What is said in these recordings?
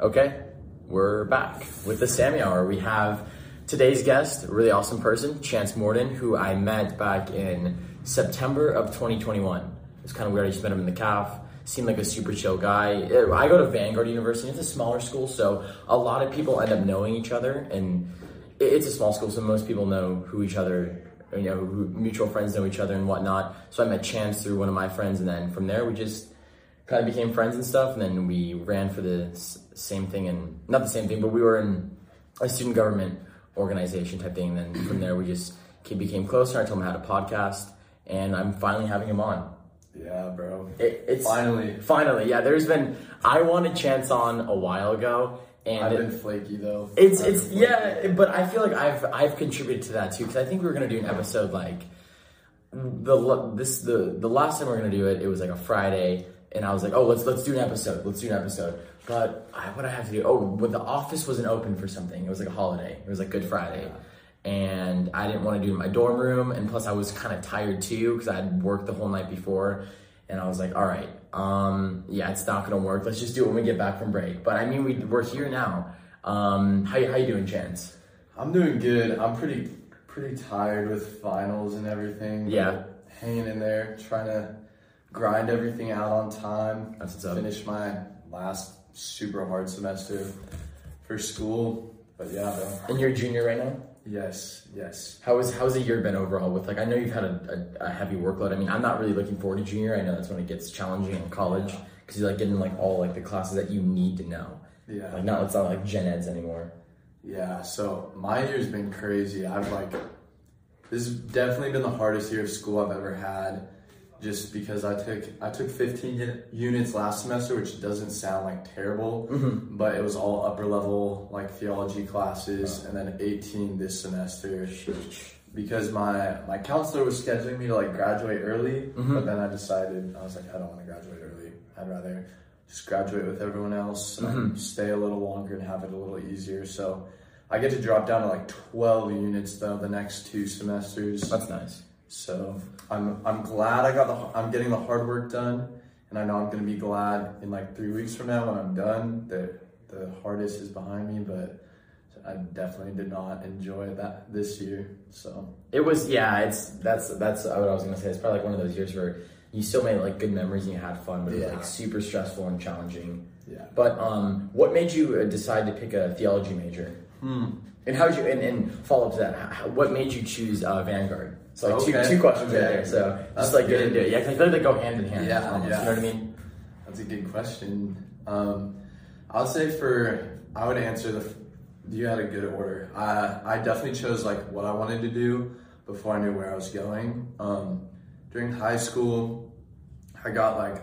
Okay, we're back with the Sammy Hour. We have today's guest, a really awesome person, Chance Morton, who I met back in September of 2021. It's kind of weird. I just met him in the calf. Seemed like a super chill guy. Uh, I go to Vanguard University. It's a smaller school, so a lot of people end up knowing each other, and it's a small school, so most people know who each other, you know, mutual friends know each other and whatnot. So I met Chance through one of my friends, and then from there we just kind of became friends and stuff. And then we ran for the same thing, and not the same thing, but we were in a student government organization type thing. And then from there we just became closer. I told him I had a podcast, and I'm finally having him on. Yeah, bro. It, it's Finally. finally, yeah. There's been I wanted Chance on a while ago, and I've it- been flaky though. it's I've it's yeah, but I feel like I've I've contributed to that too because I think we were gonna do an episode like the this the the last time we are gonna do it it was like a Friday and I was like oh let's let's do an episode. Let's do an episode. But I, what I have to do oh when the office wasn't open for something. It was like a holiday. It was like Good Friday. And I didn't want to do it in my dorm room. And plus I was kind of tired too because I had worked the whole night before. And I was like all right um yeah it's not gonna work. Let's just do it when we get back from break. But I mean we we're here now. Um how how you doing Chance? I'm doing good. I'm pretty pretty tired with finals and everything. Yeah. Hanging in there, trying to grind everything out on time. That's what's up. Finish my last super hard semester for school. But yeah, bro. and you're a junior right now Yes, yes. How was how's the year been overall? With like, I know you've had a, a, a heavy workload. I mean, I'm not really looking forward to junior. I know that's when it gets challenging in college because you're like getting like all like the classes that you need to know. Yeah. Like not it's not like gen eds anymore. Yeah, so my year's been crazy. I've like, this has definitely been the hardest year of school I've ever had, just because I took I took 15 units last semester, which doesn't sound like terrible, mm-hmm. but it was all upper level like theology classes, and then 18 this semester. Because my my counselor was scheduling me to like graduate early, mm-hmm. but then I decided I was like I don't want to graduate early. I'd rather just graduate with everyone else, and mm-hmm. stay a little longer and have it a little easier. So I get to drop down to like 12 units though the next two semesters. That's nice. So I'm I'm glad I got the I'm getting the hard work done, and I know I'm gonna be glad in like three weeks from now when I'm done that the hardest is behind me. But I definitely did not enjoy that this year. So It was yeah. It's that's that's what I was gonna say. It's probably like one of those years where you still made like good memories and you had fun, but it was like super stressful and challenging. yeah. But um, what made you uh, decide to pick a theology major? Hmm. And how did you and, and follow up to that? How, what made you choose uh, Vanguard? So like Okay, two two questions right there. So That's just like get into it. Yeah, 'cause I feel like they go hand in hand. Yeah, almost, yeah. You know what I mean? That's a good question. Um, I'll say for I would answer the. You had a good order. I I definitely chose like what I wanted to do before I knew where I was going. Um, during high school, I got like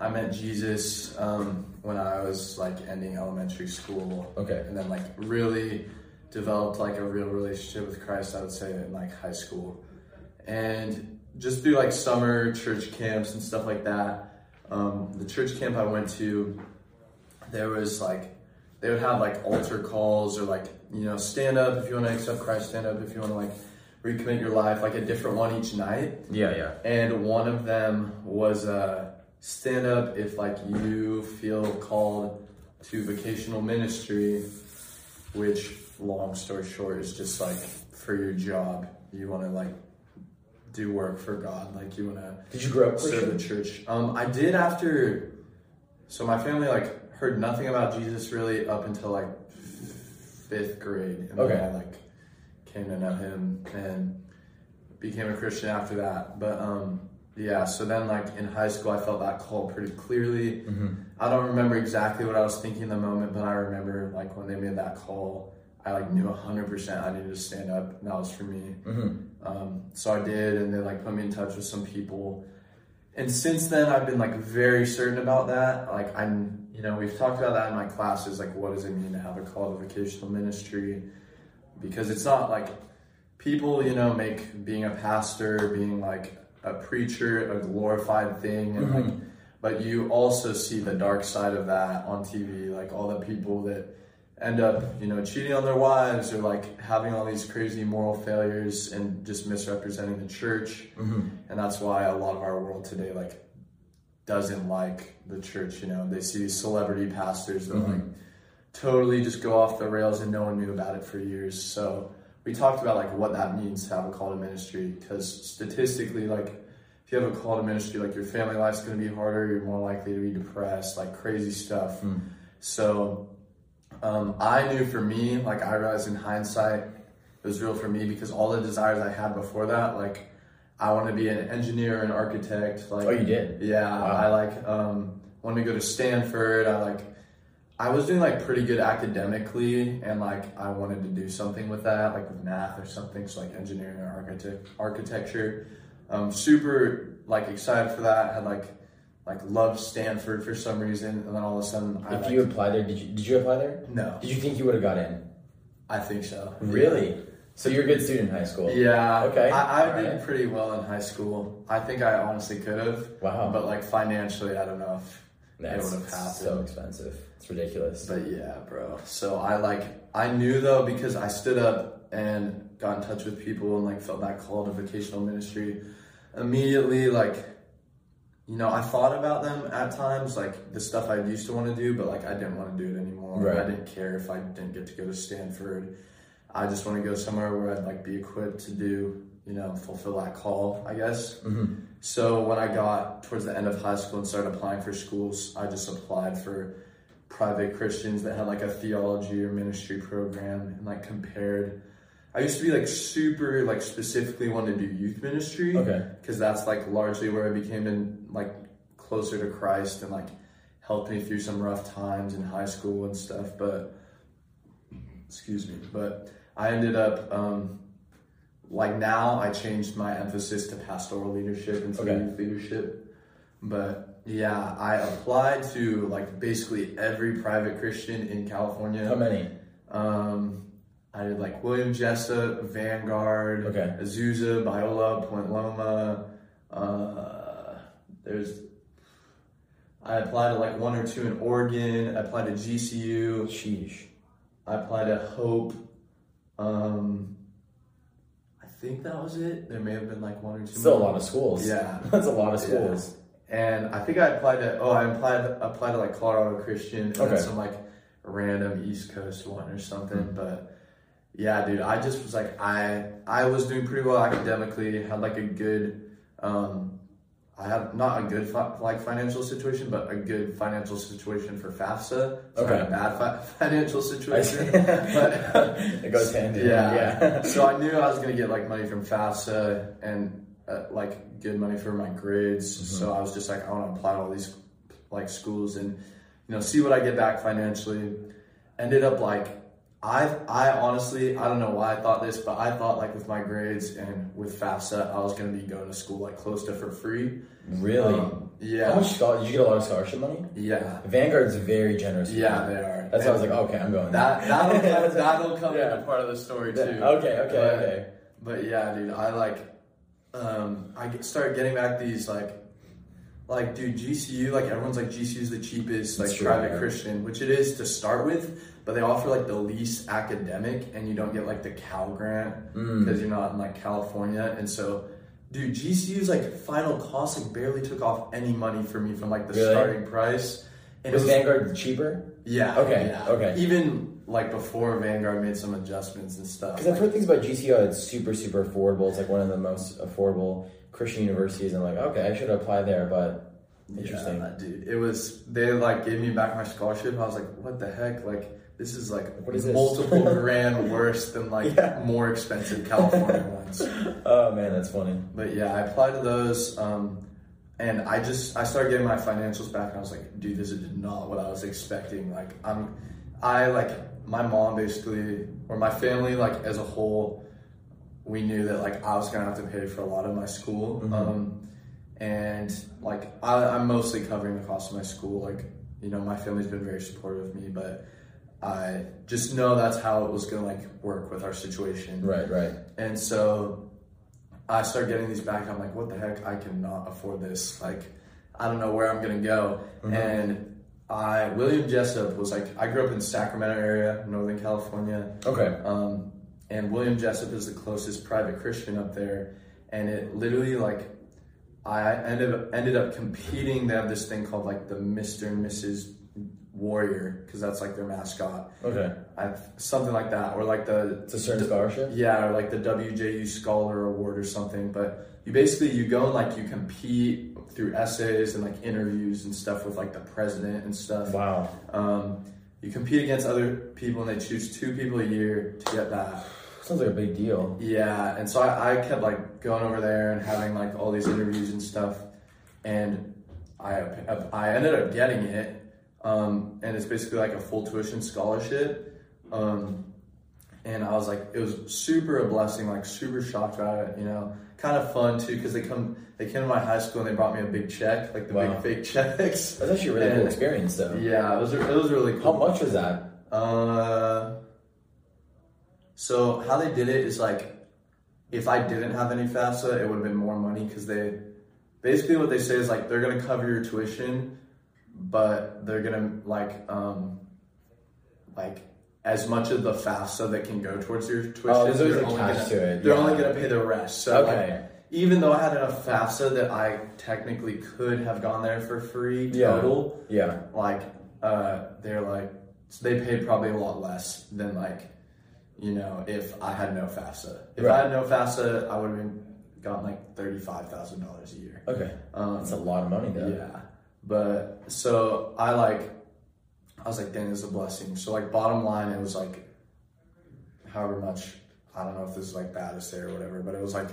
I met Jesus um, when I was like ending elementary school. Okay. and then like really developed like a real relationship with Christ. I would say in like high school, and just through like summer church camps and stuff like that. Um, the church camp I went to, there was like they would have like altar calls or like you know stand up if you want to accept Christ, stand up if you want to like recommit your life, like a different one each night. Yeah, yeah. And one of them was uh, stand up if like you feel called to vocational ministry, which long story short is just like for your job you want to like do work for God, like you want to Did you grow up serve the church. Um, I did after, so my family like heard nothing about Jesus really up until like fifth grade, and Okay. then I like came to know Him and became a Christian after that. But um, yeah, so then like in high school, I felt that call pretty clearly. Mm-hmm. I don't remember exactly what I was thinking in the moment, but I remember like when they made that call, I like knew hundred percent I needed to stand up, and that was for me. Mm-hmm. Um, so I did, and they like put me in touch with some people. And since then, I've been like very certain about that. Like I'm, you know, we've talked about that in my classes. Like, what does it mean to have a call to vocational ministry? Because it's not like people, you know, make being a pastor, being like a preacher, a glorified thing, and like, but you also see the dark side of that on TV, like all the people that end up, you know, cheating on their wives or like having all these crazy moral failures and just misrepresenting the church. Mm-hmm. And that's why a lot of our world today, like, doesn't like the church. You know, they see these celebrity pastors that Mhm. like totally just go off the rails and no one knew about it for years. So we talked about like what that means to have a call to ministry because statistically, like if you have a call to ministry, like your family life's going to be harder. You're more likely to be depressed, like crazy stuff. Mm. So um, I knew for me, like I realized in hindsight, it was real for me because all the desires I had before that, like I want to be an engineer, an architect. Like Oh, you did? yeah, Wow. I like um, wanted to go to Stanford. I like I was doing like pretty good academically, and like I wanted to do something with that, like with math or something. So like engineering or architect architecture. Um, super like excited for that. Had like like loved Stanford for some reason, and then all of a sudden, I If you applied there, did you did you apply there? no, Did you think you would have got in? I think so. Really? So you're a good student in high school. Yeah. Okay, I, I did alright. pretty well in high school. I think I honestly could have. Wow. But like financially, I don't know if That's it would have happened. so expensive. It's ridiculous. But yeah, bro. So I like I knew though because I stood up and got in touch with people and like felt that call to vocational ministry. Immediately, like you know, I thought about them at times, like the stuff I used to want to do, but like I didn't want to do it anymore. Right. I didn't care if I didn't get to go to Stanford. I just want to go somewhere where I'd like be equipped to do, you know, fulfill that call, I guess. hmm So when I got towards the end of high school and started applying for schools, I just applied for private Christians that had like a theology or ministry program and like compared. I used to be like super like specifically wanted to do youth ministry Okay. because that's like largely where I became in like closer to Christ and like helped me through some rough times in high school and stuff. But excuse me, but I ended up um, like now I changed my emphasis to pastoral leadership and Okay. youth leadership. But yeah, I applied to like basically every private Christian in California. How many? Um, I did like William Jessup, Vanguard, Okay. Azusa, Biola, Point Loma. Uh, there's. I applied to like one or two in Oregon. I applied to GCU. Sheesh. I applied to Hope. Um, I think that was it. There may have been like one or two. Still a lot of schools. Yeah. That's a lot of Yeah. schools. And I think I applied to oh I applied applied to like Colorado Christian and Okay. then some like random East Coast one or something. Mm-hmm. But yeah, dude, I just was like I I was doing pretty well academically, had like a good um I have not a good fi- like financial situation, but a good financial situation for FAFSA. So I had Okay. a bad fi- financial situation. but it goes hand in yeah. Yeah. so I knew I was gonna get like money from FAFSA and uh, like good money for my grades. Mm-hmm. So I was just like, I want to apply to all these like schools and you know see what I get back financially. Ended up like I I honestly I don't know why I thought this, but I thought like with my grades and with FAFSA I was gonna be going to school like close to for free. really? Um, yeah. How much scholar? Did you get a lot of scholarship money? Yeah. Vanguard's very generous. Yeah, they are. That's why I was like, okay, I'm going. That that'll come, that'll come Yeah. part of the story too. Yeah, Okay, okay, But- okay. But yeah, dude, I like, um, I get, start getting back these like, like, dude, GCU, like everyone's like GCU is the cheapest like true, private. Christian, which it is to start with, but they offer like the least academic, and you don't get like the Cal grant Mm. because you're not in like California, and so. Dude, GCU's like final cost like barely took off any money for me from like the Really? starting price. And it Was was Vanguard cheaper? yeah. Okay, yeah. okay. Even like before Vanguard made some adjustments and stuff. Because I've heard things about GCU. It's super, super affordable. It's like one of the most affordable Christian universities. And I'm like, okay, I should apply there. But interesting. Yeah, dude. It was they like gave me back my scholarship. I was like, what the heck? Like this is like What is multiple grand worse than like Yeah. more expensive California ones. oh man, that's funny. But yeah, I applied to those. Um, and I just I started getting my financials back, and I was like, dude, this is not what I was expecting. Like I'm, I like my mom basically, or my family like as a whole, we knew that like I was gonna have to pay for a lot of my school. Mhm. Um, and like I, I'm mostly covering the cost of my school. Like you know, my family's been very supportive of me, but I just know that's how it was gonna like work with our situation. Right, right. And so I start getting these back. I'm like, what the heck? I cannot afford this. Like, I don't know where I'm gonna go. Mhm. And I William Jessup was like, I grew up in Sacramento area, Northern California. Okay. Um, and William Jessup is the closest private Christian up there. And it literally like I ended up ended up competing. They have this thing called like the Mr. and Mrs. Warrior because that's like their mascot. Okay. I something like that, or like the It's a certain scholarship. yeah, or like the WJU Scholar Award or something. But you basically you go and like you compete through essays and like interviews and stuff with like the president and stuff. Wow. Um, you compete against other people and they choose two people a year to get that. Sounds like a big deal. Yeah, and so I, I kept like going over there and having like all these interviews and stuff, and I I ended up getting it, um, and it's basically like a full tuition scholarship, um, and I was like, it was super a blessing, like super shocked about it, you know, kind of fun too because they come they came to my high school and they brought me a big check, like the Wow. big fake checks. That's actually a really cool experience, though. Yeah, it was it was really cool. How much was that? Uh, so how they did it is like, if I didn't have any FAFSA, it would have been more money because they, basically what they say is like they're gonna cover your tuition, but they're gonna like um, like as much of the FAFSA that can go towards your tuition. Oh, there's always they're a only gonna- to it, They're yeah. only gonna pay the rest. So like, Okay. even though I had enough FAFSA that I technically could have gone there for free total Yeah. yeah. like uh they're like they paid probably a lot less than like you know if I had no FAFSA. If I had no FAFSA, I would have been gotten like thirty five thousand dollars a year. Okay. Um, That's a lot of money, though. yeah, but so I like I was like, dang, this is a blessing. So like bottom line, it was like however much I don't know if this is like bad to say or whatever, but it was like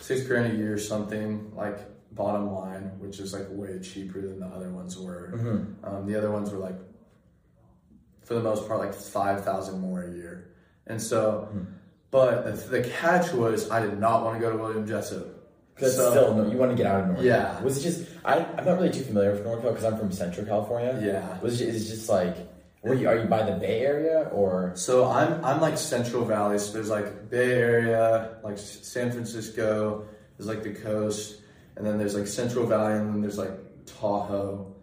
six grand a year or something like bottom line, which is like way cheaper than the other ones were. Mm-hmm. Um, the other ones were like, for the most part, like five thousand more a year, and so, Hmm. but the, the catch was I did not want to go to William Jessup. Because So- still, no, you want to get out of North. Yeah. Was it just? I, I'm not really too familiar with North because I'm from Central California. Yeah. Was it, is it just like? Were you, are you by the Bay Area or? So I'm I'm like Central Valley. So there's like Bay Area, like San Francisco. There's like the coast, and then there's like Central Valley, and then there's like Tahoe.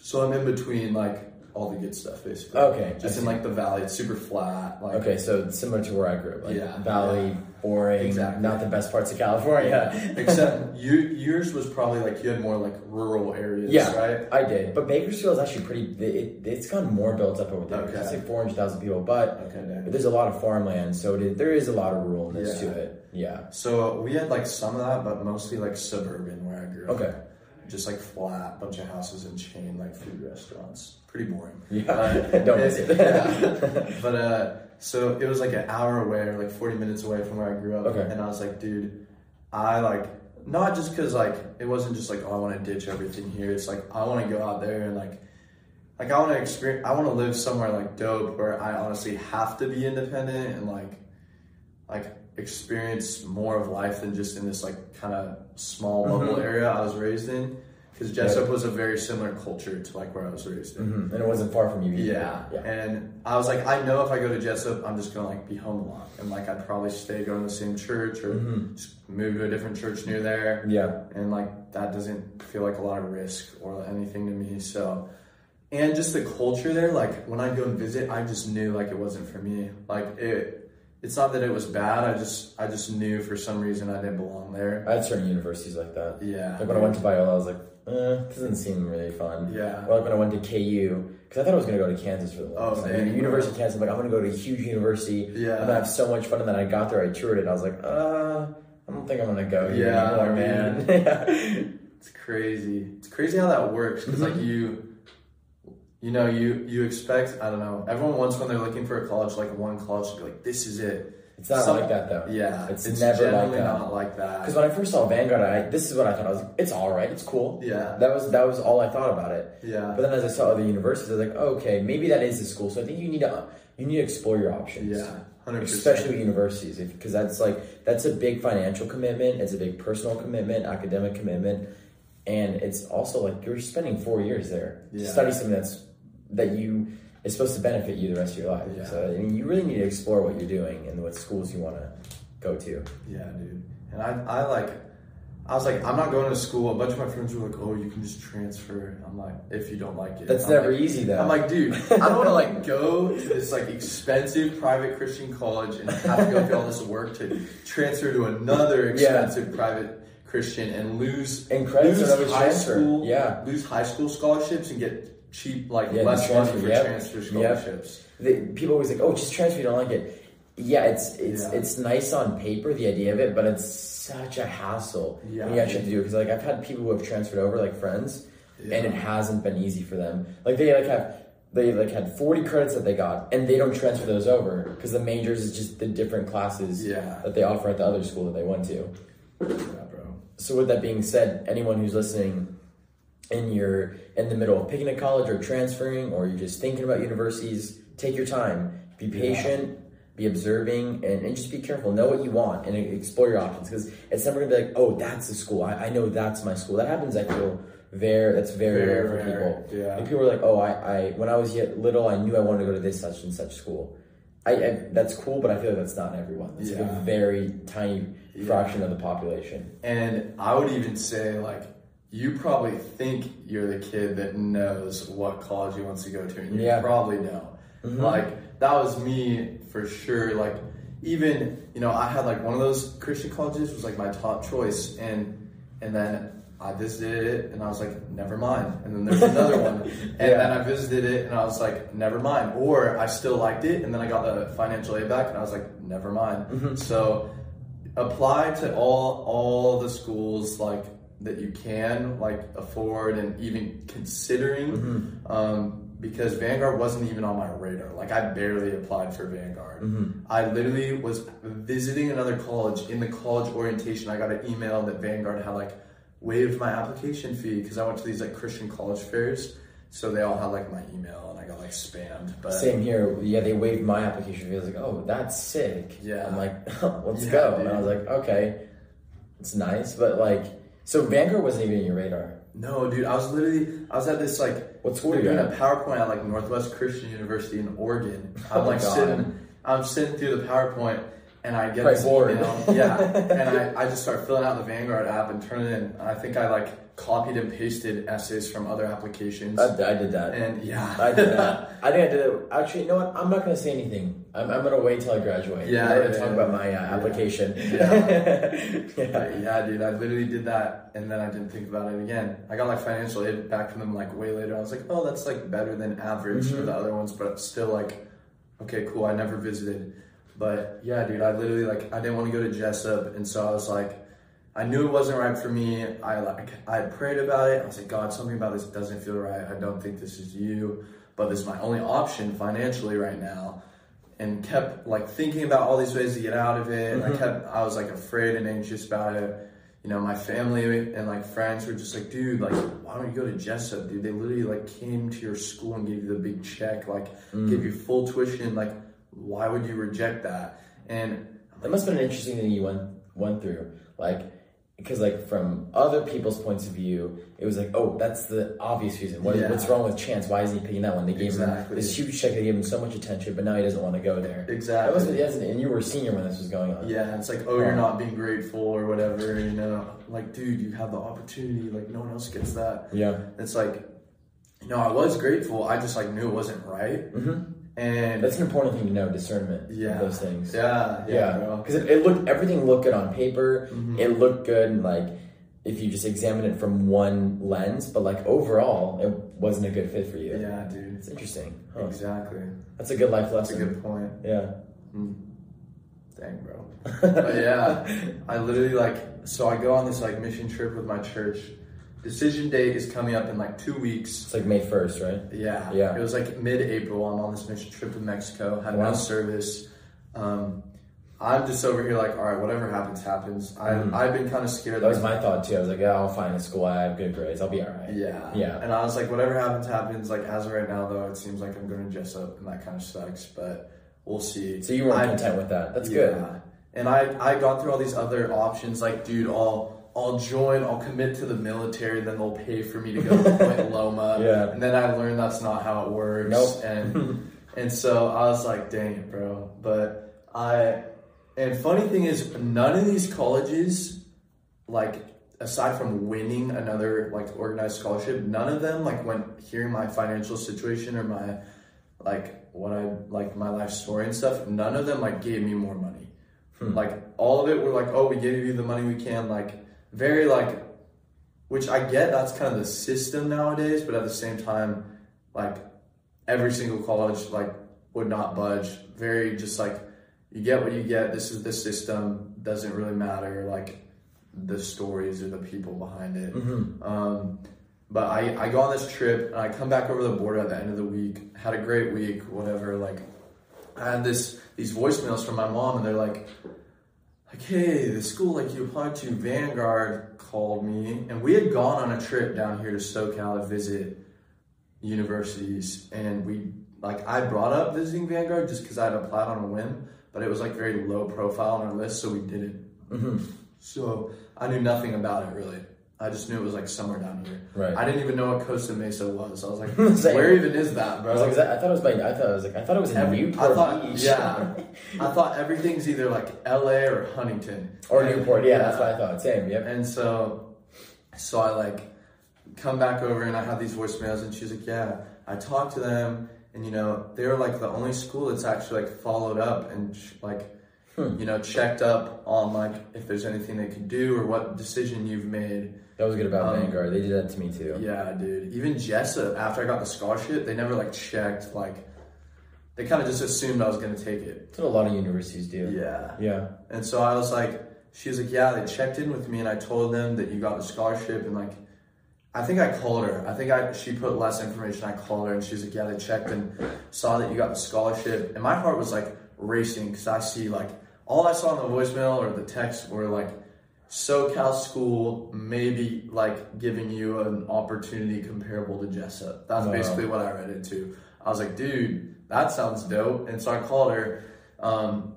So I'm in between like all the good stuff basically. Okay, Just in like the valley, it's super flat. Like Okay, so similar to where I grew up, like Yeah, Valley, boring, Exactly. not the best parts of California. Except you, yours was probably like you had more like rural areas, yeah, right? I did. But Bakersfield is actually pretty. It, it's gotten more built up over there. Okay. It's like four hundred thousand people, but Okay, dang. there's a lot of farmland, so it there is a lot of ruralness Yeah. to it. Yeah. So we had like some of that, but mostly like suburban where I grew up. Okay. Just like flat, bunch of houses and chain like food restaurants. Pretty boring. Yeah. But- Don't miss it. yeah. But uh, so it was like an hour away or like 40 minutes away from where I grew up. Okay. And I was like, dude, I like, not just because like, it wasn't just like, oh, I want to ditch everything here. It's like, I want to go out there and like, like I want to experience, I want to live somewhere like dope where I honestly have to be independent and like, like experience more of life than just in this like kind of small bubble Mhm. area I was raised in. Because Jessup was a very similar culture to like where I was raised in. hmm And it wasn't far from you either. Yeah. Yeah. And I was like, I know if I go to Jessup, I'm just gonna like be home a lot, and like I'd probably stay going to the same church or Mhm. just move to a different church near there, Yeah. and like that doesn't feel like a lot of risk or anything to me. So, and just the culture there, like when I go and visit, I just knew like it wasn't for me. Like it, it's not that it was bad. I just, I just knew for some reason I didn't belong there. I had certain universities like that. Yeah. Like when I went to Biola, I was like, eh, this doesn't seem really fun. Yeah. Or like when I went to KU, because I thought I was going to go to Kansas for the Oh, longest time. dang. University of Kansas, I'm like, I'm going to go to a huge university. Yeah. I'm going to have so much fun. And then I got there, I toured it, and I was like, uh, I don't think I'm going to go here Yeah, anymore, man. yeah. It's crazy. It's crazy how that works because like you, you know, you you expect I don't know. Everyone wants when they're looking for a college like one college to be like this is it. It's not Some- like that, though. Yeah, It's it's, never like that. not like that. Because when I first saw Vanguard, I, this is what I thought. I was like, it's all right, it's cool. Yeah, That was that was all I thought about it. yeah, But then as I saw other universities, I was like, oh, okay, maybe that is the school. So I think you need to you need to explore your options. yeah, 100%. especially with universities because that's like that's a big financial commitment it's a big personal commitment academic commitment and it's also like you're spending four years there to study something that's that you is supposed to benefit you the rest of your life Yeah. so I mean, you really need to explore what you're doing and what schools you want to go to Yeah, dude. And I, I like, I was like, I'm not going to school. A bunch of my friends were like, oh, you can just transfer. I'm like, if you don't like it. that's I'm never like, easy though I'm like, dude, I don't want to like go to this like expensive private Christian college and have to go through all this work to transfer to another Yeah. expensive private Christian and lose And credits lose high transfer. school Yeah. lose high school scholarships and get cheap, like Yeah, less money for yep. transfer Yep. scholarships. the, people always like, oh, just transfer. You don't like it. Yeah, it's it's Yeah. it's nice on paper, the idea of it, but it's such a hassle Yeah. when you actually have to do it. Because like I've had people who have transferred over, like friends, and it hasn't been easy for them. Like they like have they like had forty credits that they got, and they don't transfer those over because the majors is just the different classes Yeah. that they offer at the other school that they went to. Yeah, bro. So with that being said, anyone who's listening and you're in the middle of picking a college or transferring or you're just thinking about universities, take your time. Be Yeah. patient, be observing, and, and just be careful. Know what you want and explore your options because it's never gonna be like, oh, that's the school. I, I know that's my school. That happens, I feel, very, that's very, Very rare for people. yeah. And people are like, oh, I, I, when I was yet little, I knew I wanted to go to this such and such school. I, I that's cool, but I feel like that's not everyone. It's like a Yeah. very tiny Yeah. fraction of the population. And I would even say, like, you probably think you're the kid that knows what college he wants to go to, and you Yeah. probably know. Mm-hmm. Like, that was me for sure. Like, even, you know, I had like one of those Christian colleges was like my top choice, and and then I visited it and I was like, never mind. And then there's another one, and Yeah. then I visited it and I was like, never mind. Or I still liked it, and then I got the financial aid back, and I was like, never mind. Mm-hmm. So apply to all all the schools like that you can like afford and even considering um, because Vanguard wasn't even on my radar. Like I barely applied for Vanguard. I literally was visiting another college in the college orientation. I got an email that Vanguard had like waived my application fee because I went to these like Christian college fairs. So they all had like my email and I got like spammed. But Same here. Yeah, they waived my application fee. I was like, oh, that's sick. Yeah. I'm like, let's Yeah, go. dude. And I was like, okay, it's nice, but like, so Vanguard wasn't even in your radar. no, dude, I was literally I was at this like What school doing a at? PowerPoint at like Northwest Christian University in Oregon. Oh I'm my like God. sitting, I'm sitting through the PowerPoint, and I get this board. email. Yeah, and I, I just start filling out the Vanguard app and turn it in. And I think I like copied and pasted essays from other applications. I, I did that. and yeah, I did that. I think I did it. Actually, you know what? I'm not going to say anything. I'm, I'm to wait till I graduate. Yeah, I'm yeah, talk yeah. about my uh, application. Yeah. yeah. Yeah, dude, I literally did that, and then I didn't think about it again. I got like financial aid back from them like way later. I was like, oh, that's like better than average for the other ones, but still like, okay, cool. I never visited, but yeah, dude, I literally like I didn't want to go to Jessup, and so I was like, I knew it wasn't right for me. I like I prayed about it. I was like, God, something about this doesn't feel right. I don't think this is you, but this is my only option financially right now and kept like thinking about all these ways to get out of it. And I mm-hmm. kept, I was like afraid and anxious about it. You know, my family and like friends were just like, dude, like, why don't you go to Jessup, dude? They literally like came to your school and gave you the big check, like, mm. give you full tuition. Like, why would you reject that? And That must have been an interesting thing you went went through, like because like from other people's points of view, it was like, oh, that's the obvious reason. What, Yeah. What's wrong with Chance? Why is he picking that one? They gave Exactly. him this huge check. They gave him so much attention, but now he doesn't want to go there. That exactly. was, yes, and you were a senior when this was going on. Yeah, it's like, oh, you're not being grateful or whatever, you know? Like, dude, you have the opportunity. Like, no one else gets that. Yeah. It's like, you know, I was grateful. I just like knew it wasn't right. Mm-hmm. And That's an important thing to know. Discernment. yeah, those things. Yeah, yeah, Yeah, because it, it looked everything looked good on paper. Mhm. It looked good, like if you just examine it from one lens, but like overall, it wasn't a good fit for you. Yeah, dude. It's interesting. Huh. Exactly. That's a good life lesson. That's a good point. Yeah. Mm. Dang, bro. Yeah, I literally like, so I go on this like mission trip with my church. Decision date is coming up in like two weeks. It's like May first, right? Yeah. Yeah. It was like mid April. I'm on this mission trip to Mexico, had Wow. no service. Um, I'm just over here like, all right, whatever happens, happens. I, Mhm. I've been kind of scared. That was my thought too. I was like, yeah, I'll find a school. I have good grades. I'll be all right. Yeah. Yeah. And I was like, whatever happens, happens. Like, as of right now, though, it seems like I'm going to Jessup, and that kind of sucks, but we'll see. So you weren't I- content with that. That's Yeah. good. And I, I gone through all these other options, like, dude, I'll, I'll join, I'll commit to the military, then they'll pay for me to go to Point Loma. Yeah. And then I learned that's not how it works. Nope. And and so I was like, dang it, bro. But I and funny thing is none of these colleges, like aside from winning another like organized scholarship, none of them like when hearing my financial situation or my like what I like my life story and stuff, none of them like gave me more money. Hmm. Like all of it were like, oh, we gave you the money we can, like very like which I get that's kind of the system nowadays, but at the same time, like every single college like would not budge. Very just like you get what you get. This is the system. Doesn't really matter like the stories or the people behind it. Um, but I, I go on this trip and I come back over the border at the end of the week. Had a great week, whatever. Like I had this these voicemails from my mom and they're like, hey, the school like you applied to, Vanguard called me, and we had gone on a trip down here to SoCal to visit universities, and we like I brought up visiting Vanguard just because I had applied on a whim, but it was like very low profile on our list, so we did it. Mm-hmm. So I knew nothing about it really. I just knew it was like somewhere down here. Right. I didn't even know what Costa Mesa was. I was like, where even is that, I bro? was like, I thought it was like, I thought it was like, I thought it was Every- Newport I thought, Beach. yeah, I thought everything's either like LA or Huntington or And- Newport. Yeah, that's what I thought. Same. Yep. And so, so I like come back over and I have these voicemails and she's like, yeah, I talked to them and you know they were like the only school that's actually like followed up and sh- like Hmm. you know checked up on like if there's anything they could do or what decision you've made. That was good about Um, Vanguard. They did that to me too. Yeah, dude. Even Jessup after I got the scholarship, they never like checked like they kind of just assumed I was gonna take it. That's what a lot of universities do. Yeah. Yeah. And so I was like, she was like, yeah, they checked in with me and I told them that you got the scholarship and like, I think I called her. I think I she put less information. I called her and she was like, yeah, they checked and saw that you got the scholarship. And my heart was like racing because I see like all I saw in the voicemail or the text were like SoCal school maybe like giving you an opportunity comparable to Jessup. That's Wow. basically what I read into. I was like, dude, that sounds dope. And so I called her. Um,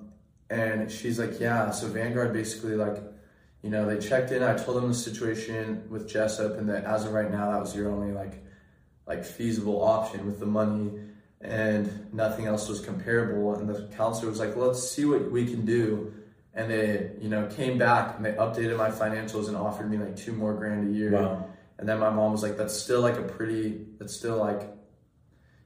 and she's like, yeah, so Vanguard basically like, you know, they checked in. I told them the situation with Jessup and that as of right now, that was your only like, like feasible option with the money and nothing else was comparable. And the counselor was like, let's see what we can do. And they, you know, came back and they updated my financials and offered me like two more grand a year. Wow. And then my mom was like, that's still like a pretty, that's still like,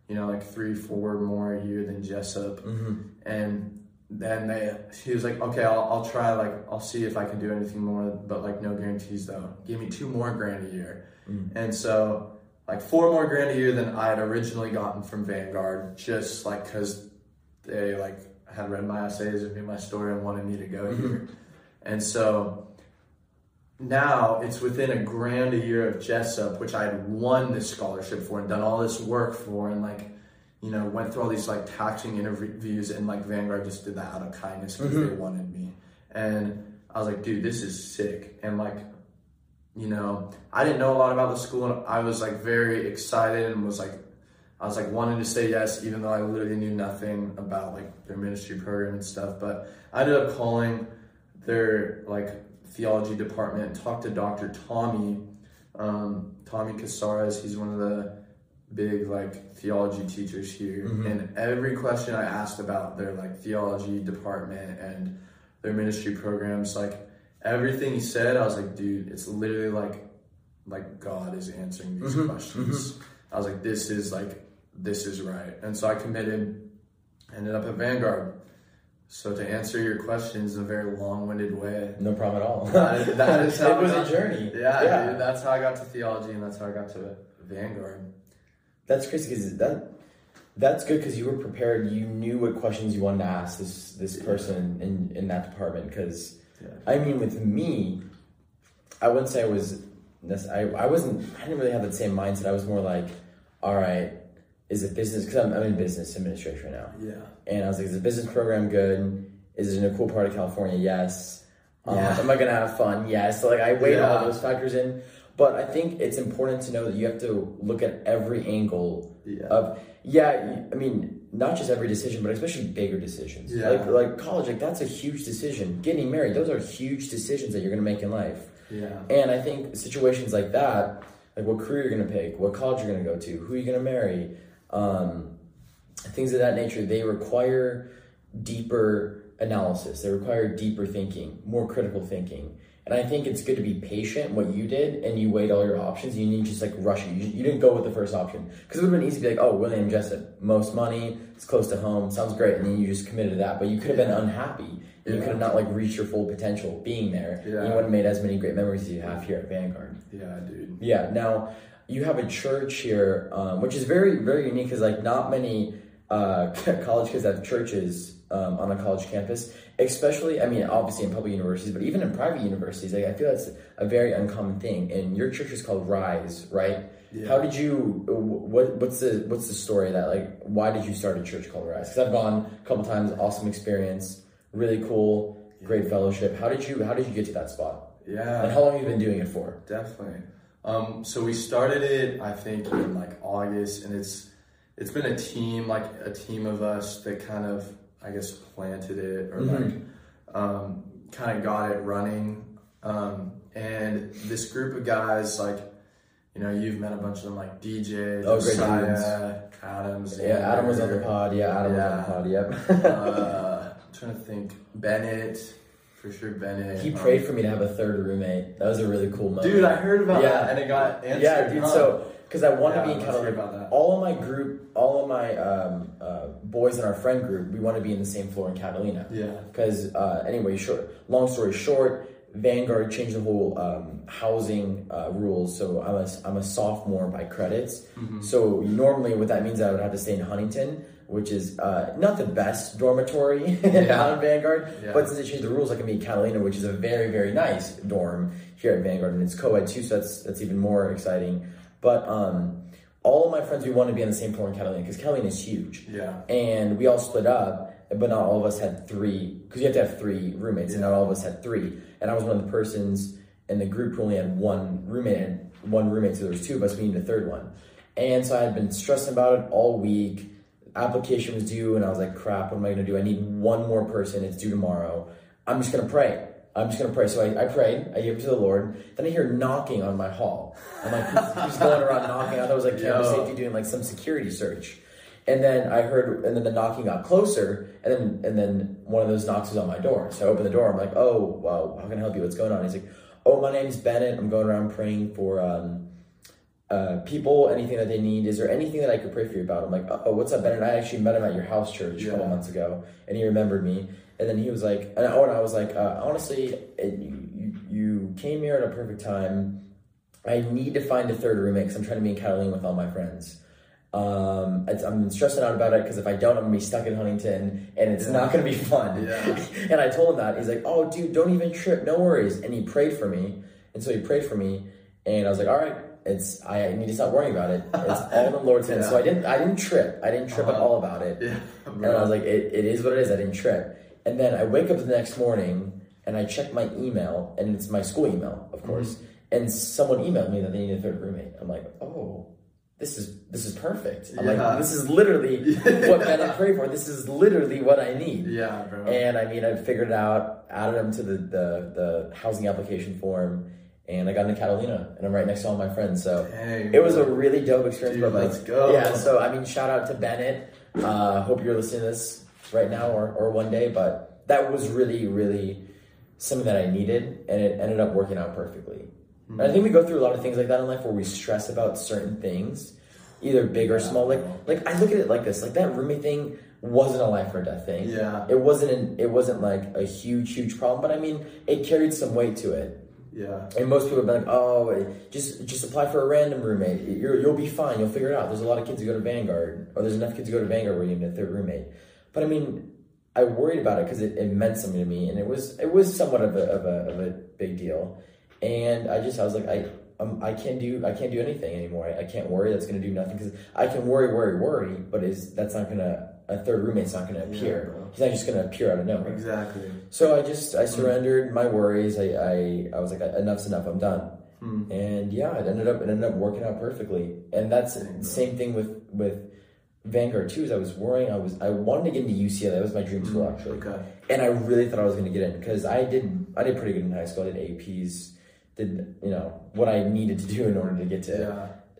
you know, like three, four more a year than Jessup. Mm-hmm. And then they, she was like, okay, I'll, I'll try, like, I'll see if I can do anything more, but like, no guarantees though. Give me two more grand a year. Mm. And so, like, four more grand a year than I had originally gotten from Vanguard, just like, cause they like had read my essays and knew my story and wanted me to go mm-hmm. here. And so, now it's within a grand a year of Jessup, which I had won this scholarship for and done all this work for, and like, you know, went through all these like taxing interviews, and like Vanguard just did that out of kindness because mm-hmm. they wanted me. And I was like, dude, this is sick. And like, you know, I didn't know a lot about the school, and I was like very excited and was like, I was like wanting to say yes, even though I literally knew nothing about like their ministry program and stuff. But I ended up calling their like theology department and talked to Dr. Tommy, um, Tommy Casares. He's one of the big like theology teachers here. Mhm. And every question I asked about their like theology department and their ministry programs, like everything he said, I was like, dude, it's literally like like God is answering these Mhm, questions. I was like, this is like this is right. And so I committed, ended up at Vanguard. So to answer your questions in a very long-winded way, No problem at all. that, that is how it was I a got- journey. Yeah, dude, that's how I got to theology, and that's how I got to Vanguard. That's crazy because that that's good because you were prepared. You knew what questions you wanted to ask this this person in in that department. Because Yeah. I mean, with me, I wouldn't say I was. I I wasn't. I didn't really have that same mindset. I was more like, all right, is it business? Because I'm, I'm in business administration right now. Yeah. And I was like, is the business program good? Is it in a cool part of California? Yes. Um, Yeah. Am I gonna have fun? Yes. So like I weighed Yeah. all those factors in. But I think it's important to know that you have to look at every angle Yeah. of yeah. I mean, not just every decision, but especially bigger decisions. Yeah. Like like college, like that's a huge decision. Getting married, those are huge decisions that you're gonna make in life. Yeah. And I think situations like that, like what career you're gonna pick, what college you're gonna go to, who you're gonna marry, um, things of that nature, they require deeper analysis. They require deeper thinking, more critical thinking. And I think it's good to be patient. What you did, and you weighed all your options. You didn't just like rush it. You, you didn't go with the first option because it would have been easy to be like, "Oh, William Jessup, most money, it's close to home, sounds great," and then you just committed to that. But you could have been unhappy. And You could have not like reached your full potential being there. Yeah. You wouldn't have made as many great memories as you have here at Vanguard. Yeah, dude. Yeah. Now, you have a church here, um, which is very very unique because like not many uh, college kids have churches um, on a college campus. Especially, I mean, obviously in public universities, but even in private universities, like, I feel that's a very uncommon thing. And your church is called Rise, right? Yeah. How did you? What what's the what's the story of that like? Why did you start a church called Rise? Because I've gone a couple times, awesome experience, really cool, great fellowship. How did you How did you get to that spot? Yeah. And how long have you been doing it for? Definitely. Um, so we started it, I think, in like August, and it's it's been a team, like a team of us that kind of, I guess, planted it or like um, kind of got it running. Um, and this group of guys, like, you know, you've met a bunch of them, like DJ, Oh, great Josiah, Adams. Yeah, Adam was on the pod. Yeah, Adam Yeah. was on the pod. Yep. uh, I'm trying to think. Bennett, for sure. Bennett. he Um, prayed for me to have a third roommate. That was a really cool moment. Dude, I heard about Yeah. that, and it got answered. yeah, dude. huh? So because I want Yeah, to be in Catalina. about that. All of my group, all of my um, uh, boys in our friend group, we want to be in the same floor in Catalina. Yeah. Because uh, anyway, short. Long story short, Vanguard changed the whole um, housing uh, rules. So I'm a I'm a sophomore by credits. Mm-hmm. So normally, what that means, I would have to stay in Huntington, which is uh, not the best dormitory Yeah. out in Vanguard. Yeah. But since they changed the rules, I can be in Catalina, which is a very very nice dorm here at Vanguard, and it's co-ed too. So that's that's even more exciting. But um, all of my friends, we want to be on the same floor in Catalina because Catalina is huge Yeah. and we all split up, but not all of us had three because you have to have three roommates, and not all of us had three. And I was one of the persons in the group who only had one roommate and one roommate, so there was two of us. We needed a third one, and so I had been stressing about it all week. Application was due, and I was like, "Crap, what am I going to do? I need one more person. It's due tomorrow. I'm just going to pray. I'm just going to pray." So I, I prayed. I gave it to the Lord. Then I hear knocking on my hall. I'm like, "Who's, who's going around knocking?" I thought it was like campus Yo. safety doing like some security search. And then I heard, and then the knocking got closer, and then and then one of those knocks was on my door. So I open the door. I'm like, "Oh, wow, how can I help you? What's going on?" He's like, "Oh, my name's Bennett. I'm going around praying for um, uh, people, anything that they need. Is there anything that I could pray for you about?" I'm like, "Oh, what's up, Bennett? I actually met him at your house church a couple months ago, and he remembered me." And then he was like, and, oh, and I was like, uh, honestly, it, you, you came here at a perfect time. I need to find a third roommate because I'm trying to be in Catalina with all my friends. Um, it's, I'm stressing out about it because if I don't, I'm gonna be stuck in Huntington, and it's Yeah. not gonna be fun. Yeah. and I told him that he's like, "Oh, dude, don't even trip, no worries." And he prayed for me, and so he prayed for me, and I was like, "All right, it's I need to stop worrying about it. It's all in the Lord's hands." So I didn't, I didn't trip. I didn't trip at Uh-huh. all about it. Yeah. And I was like, it, it is what it is. I didn't trip. And then I wake up the next morning and I check my email, and it's my school email, of course. And someone emailed me that they need a third roommate. I'm like, oh, this is this is perfect. I'm Yeah. like, this is literally what Bennett prayed for. This is literally what I need. yeah, bro. And I mean, I figured it out, added them to the, the, the housing application form, and I got into Catalina, and I'm right next to all my friends. So Dang, it was a really dope experience. Dude, but like, let's go. Yeah, so I mean, shout out to Bennett. Uh, hope you're listening to this right now or, or one day, but that was really, really something that I needed, and it ended up working out perfectly. And I mm-hmm. think we go through a lot of things like that in life where we stress about certain things, either big or small. Like, like I look at it like this: like that roommate thing wasn't a life or death thing. Yeah. It wasn't. An, it wasn't like a huge, huge problem. But I mean, it carried some weight to it. Yeah. And most people have been like, "Oh, just just apply for a random roommate. You're, you'll be fine. You'll figure it out." There's a lot of kids who go to Vanguard, or there's enough kids who go to Vanguard where you need a third roommate. But I mean, I worried about it because it, it meant something to me, and it was it was somewhat of a of a, of a big deal. And I just I was like, I um, I can't do I can't do anything anymore. I, I can't worry. That's gonna do nothing because I can worry, worry, worry. But is that's not gonna a third roommate's not gonna appear. bro. He's not just gonna appear out of nowhere. Exactly. So I just I surrendered my worries. I I, I was like enough's enough. I'm done. Hmm. And yeah, it ended up it ended up working out perfectly. And that's the same thing with with Vanguard too. Is I was worrying. I was I wanted to get into UCLA. That was my dream mm, school actually. Okay. And I really thought I was going to get in because I did I did pretty good in high school. I did APs, did you know what I needed to do in order to get to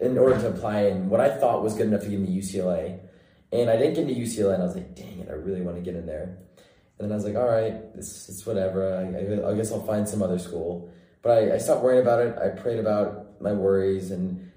Yeah. in order to apply and what I thought was good enough to get into UCLA. And I didn't get into UCLA, and I was like, dang it, I really want to get in there. And then I was like, all right, this it's whatever. I, I, I guess I'll find some other school. But I, I stopped worrying about it. I prayed about my worries, and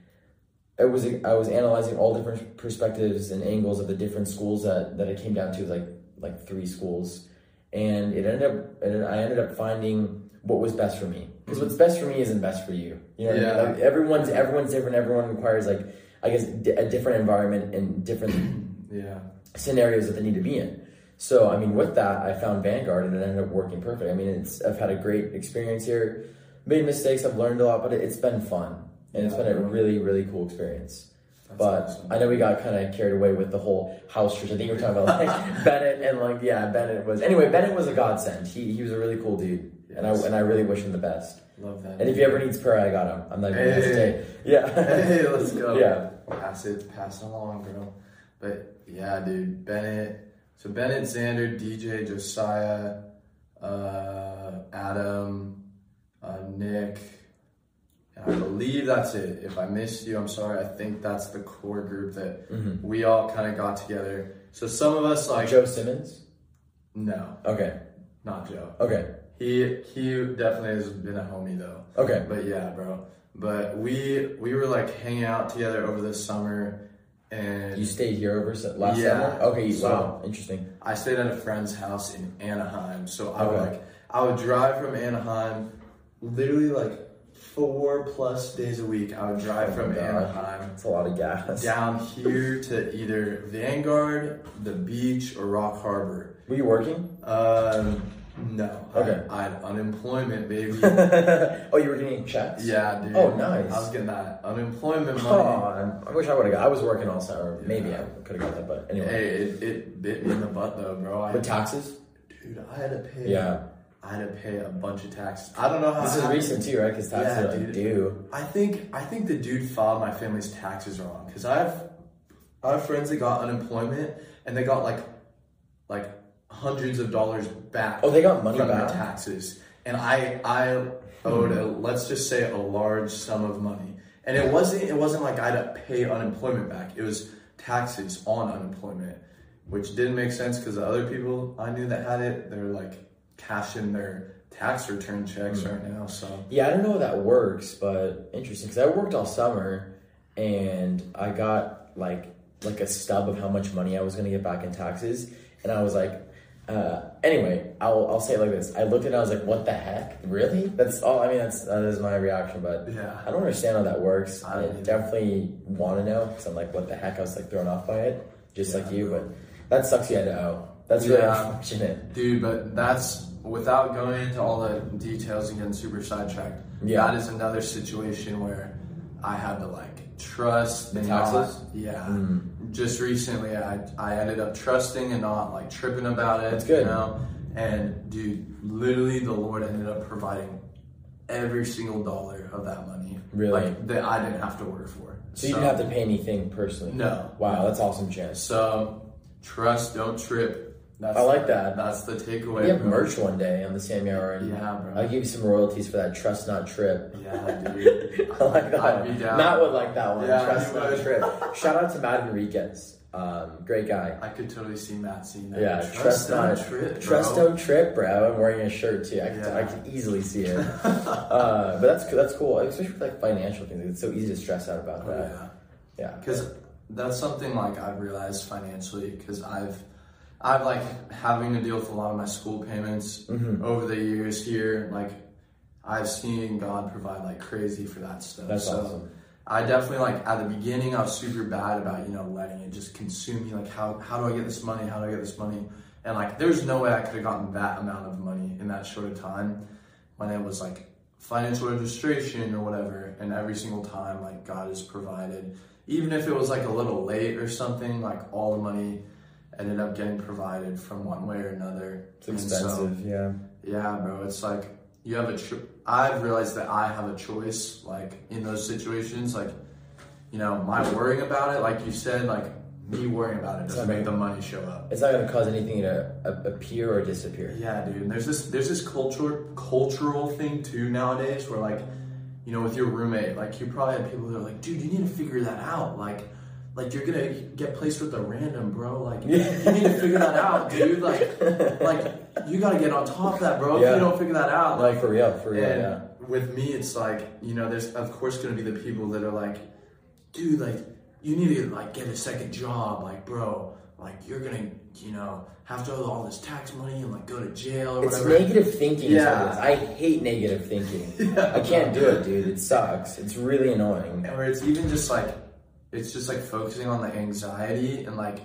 it was I was analyzing all different perspectives and angles of the different schools that, that it came down to, like like three schools. And it ended up, and I ended up finding what was best for me. Because what's best for me isn't best for you. You know, I? Yeah. Like, everyone's everyone's different. Everyone requires like I guess di- a different environment and different Yeah. scenarios that they need to be in. So I mean, with that, I found Vanguard and it ended up working perfect. I mean, it's I've had a great experience here. Made mistakes, I've learned a lot, but it, it's been fun and it's been a really really cool experience. That's but awesome. I know we got kind of carried away with the whole house church. I think we were talking about like Bennett and like yeah, Bennett was anyway. Bennett was a godsend. He he was a really cool dude, and I and I really wish him the best. Love that. And if he ever needs prayer, I got him. I'm not even gonna Hey. Yeah. hey, let's go. Yeah. Pass it, pass it along, bro. But yeah, dude, Bennett. So Bennett, Xander, DJ, Josiah, uh, Adam, uh, Nick. And I believe that's it. If I missed you, I'm sorry. I think that's the core group that Mhm. we all kind of got together. So some of us like Joe Simmons. no, Okay. not Joe. Okay. He he definitely has been a homie though. Okay. But yeah, bro. But we we were like hanging out together over the summer, and You stayed here over last Yeah. summer. Okay. So- wow. Interesting. I stayed at a friend's house in Anaheim. So I would like I would drive from Anaheim, literally like four plus days a week. I would drive Oh from God. Anaheim That's a lot of gas. down here to either Vanguard, the beach, or Rock Harbor. Were you working? Um, no. Okay. I, I had unemployment, baby. oh, you were getting checks. yeah, dude. Oh, nice. I was getting that unemployment money. Oh, I wish I would have got. I was working all summer. Maybe I could have got that, but anyway. Hey, it, it bit me in the butt though, bro. I, With taxes? dude, I had to pay. Yeah. I had to pay a bunch of taxes. I don't know how. This is recent too, right? Because taxes Yeah, are dude. due. I think I think the dude filed my family's taxes wrong because I have I have friends that got unemployment and they got like like hundreds of dollars back. Oh, they got money from back? their taxes, and I I owed a, hmm. let's just say a large sum of money, and it wasn't it wasn't like I had to pay unemployment back. It was taxes on unemployment, which didn't make sense because the other people I knew that had it, they're like cashing their tax return checks Hmm. right now. So Yeah, I don't know how that works, but interesting. Because I worked all summer, and I got like like a stub of how much money I was gonna get back in taxes, and I was like. Uh, anyway, I'll, I'll say it like this. I looked at it, I was like, what the heck? Really? That's all, I mean, that's, that is my reaction, but yeah. I don't understand how that works. I I, definitely want to know because I'm like, what the heck? I was like thrown off by it, just Yeah, like you. But that sucks. You had to owe. That's really Yeah. unfortunate. Dude, but that's without going into all the details and getting super sidetracked. Yeah. That is another situation where I had to like trust The taxes? not- yeah. Mm. Just recently, I I ended up trusting and not like tripping about it. That's good. You know? And dude, literally, the Lord ended up providing every single dollar of that money. Really? Like that I didn't have to work for. So you didn't have to pay anything personally. No. Wow, that's awesome, chance. So trust, don't trip. That's I like that. That's the takeaway. We have bro. merch one day on the Sammy Hour, and Yeah, bro. I'll give you some royalties for that. Trust not trip. Yeah, dude. I like that I'd one. be down. Matt would like that one. Yeah, Trust not would. trip. Shout out to Matt Enriquez. Um, great guy. I could totally see Matt seeing that. Yeah, trust, not trip, trust don't trip, bro. I'm wearing a shirt too. I can, Yeah. I can easily see it. uh, but that's that's cool, especially with like financial things. It's so easy to stress out about Oh, that. yeah. Yeah, Because that's something like I've realized financially because I've I've like having to deal with a lot of my school payments Mhm. over the years here. Like I've seen God provide like crazy for that stuff. that's so awesome. I definitely like at the beginning I was super bad about you know letting it just consume me. Like how how do I get this money? How do I get this money? And like there's no way I could have gotten that amount of money in that short of time when it was like financial registration or whatever. And every single time like God has provided, even if it was like a little late or something, like all the money ended up getting provided from one way or another. It's And so- expensive. yeah, yeah, bro. It's like you have a. Cho- I've realized that I have a choice. Like in those situations, like you know, my worrying about it, like you said, like me worrying about it doesn't make the money show up. it's not going to cause anything to appear or disappear. Yeah, dude. And there's this there's this culture cultural thing too nowadays where like, you know, with your roommate, like you probably have people that are like, dude, you need to figure that out. Like like you're gonna get placed with a random bro. Like you need to figure that out, dude. Like like you gotta get on top of that, bro. If you don't figure that out, Like for real, for real. and yeah. with me, it's like you know, there's of course to be the people that are like, dude, like you need to like get a second job, like bro, like you're gonna, you know, have to owe all this tax money and like go to jail or It's whatever. negative thinking. Yeah. Yeah. I hate negative thinking. Yeah. I can't do it, dude. It sucks. It's really annoying. or it's even just like it's just like focusing on the anxiety and like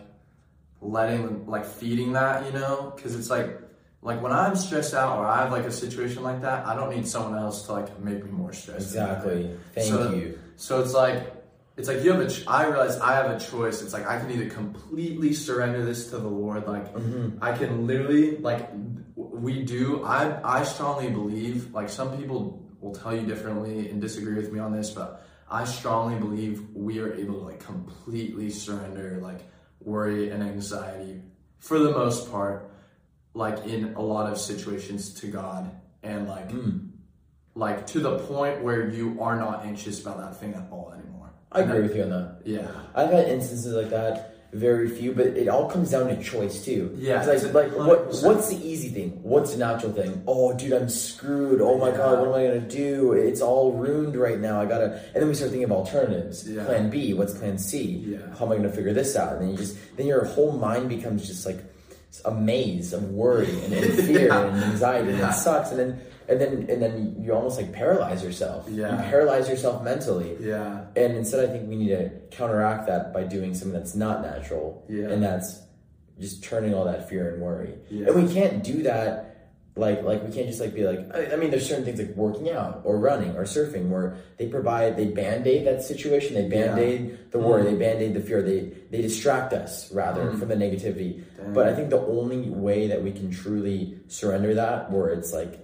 letting like feeding that you know because it's like like when i'm stressed out or i have like a situation like that i don't need someone else to like make me more stressed. Exactly. Thank So- you. so it's like it's like you have a ch- i realize i have a choice it's like i can either completely surrender this to the lord like Mm-hmm. i can literally like we do i i strongly believe like some people will tell you differently and disagree with me on this but i strongly believe we are able to like completely surrender like worry and anxiety for the most part like in a lot of situations to god and like Mm. like to the point where you are not anxious about that thing at all anymore I agree with you on that. yeah I've had instances like that. Very few, but it all comes down to choice too. Yeah, It's like like what what's the easy thing? What's the natural thing? Oh, dude, I'm screwed. Oh my Yeah. god, what am I gonna do? It's all ruined right now. I gotta. And then we start thinking of alternatives. Yeah. Plan B. What's Plan C? Yeah. How am I gonna figure this out? And then you just then your whole mind becomes just like a maze of worry and, and fear Yeah. and anxiety, and it sucks. And then and then and then you almost like paralyze yourself. Yeah. You paralyze yourself mentally. yeah And instead, I think we need to counteract that by doing something that's not natural. Yeah. And that's just turning all that fear and worry. Yeah. And we can't do that. Like, like we can't just like be like. I, I mean, there's certain things like working out or running or surfing where they provide they band aid that situation. They band aid the worry. Mm-hmm. They band aid the fear. They they distract us rather mm-hmm. from the negativity. Dang. But I think the only way that we can truly surrender that, where it's like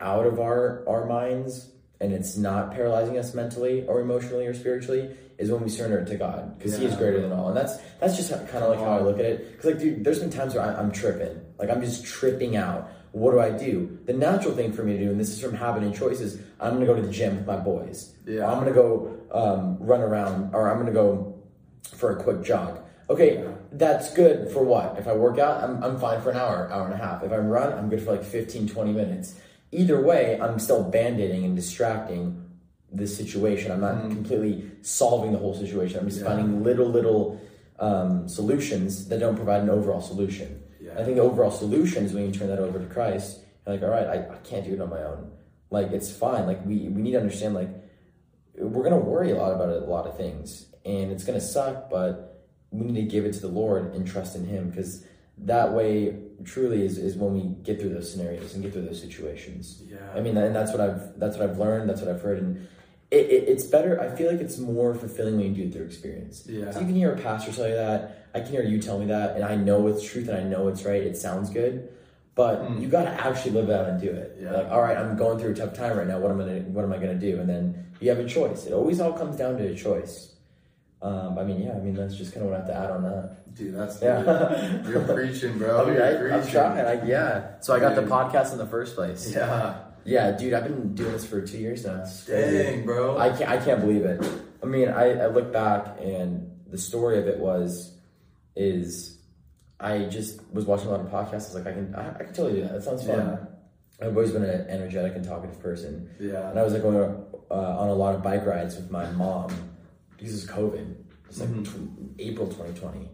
out of our our minds and it's not paralyzing us mentally or emotionally or spiritually is when we surrender it to God because He is greater than all, and that's that's just kind of like how I look at it. Because like, dude, there's been times where I, I'm tripping, like I'm just tripping out. What do I do? The natural thing for me to do, and this is from habit and choices, I'm gonna go to the gym with my boys. Yeah. I'm gonna go um, run around, or I'm gonna go for a quick jog. Okay, that's good for what? If I work out, I'm, I'm fine for an hour, hour and a half. If I run, I'm good for like 15, 20 minutes. Either way, I'm still band-aiding and distracting the situation. I'm not completely solving the whole situation. I'm just. Yeah. finding little, little um, solutions that don't provide an overall solution. Yeah. I think the overall solution is when you turn that over to Christ. You're like, all right, I, I can't do it on my own. Like it's fine. Like we we need to understand. Like we're gonna worry a lot about a lot of things, and it's gonna suck. But we need to give it to the Lord and trust in Him because that way truly is, is when we get through those scenarios and get through those situations. Yeah. I mean, and that's what I've that's what I've learned. That's what I've heard, and it, it, it's better. I feel like it's more fulfilling when you do it through experience. Yeah. So you can hear a pastor tell you that. I can hear you tell me that, and I know it's truth and I know it's right. It sounds good, but hmm. you got to actually live out and do it. Yeah. Like, all right, I'm going through a tough time right now. What am I gonna What am I gonna do? And then you have a choice. It always all comes down to a choice. Um, I mean, yeah. I mean, that's just kind of what I have to add on that. Dude, that's Yeah. You're preaching, bro. I mean, I, I'm preaching. trying. I, yeah. So I got the podcast in the first place. Yeah. Yeah, dude, I've been doing this for two years now. Dang, bro. I can't, I can't believe it. I mean, I, I look back and the story of it was, is I just was watching a lot of podcasts. I was like, I can, I, I can totally do that. That sounds fun. Yeah. I've always been an energetic and talkative person. yeah. And I was like going uh, on a lot of bike rides with my mom because it's COVID. It's like mm-hmm. tw- April 2020.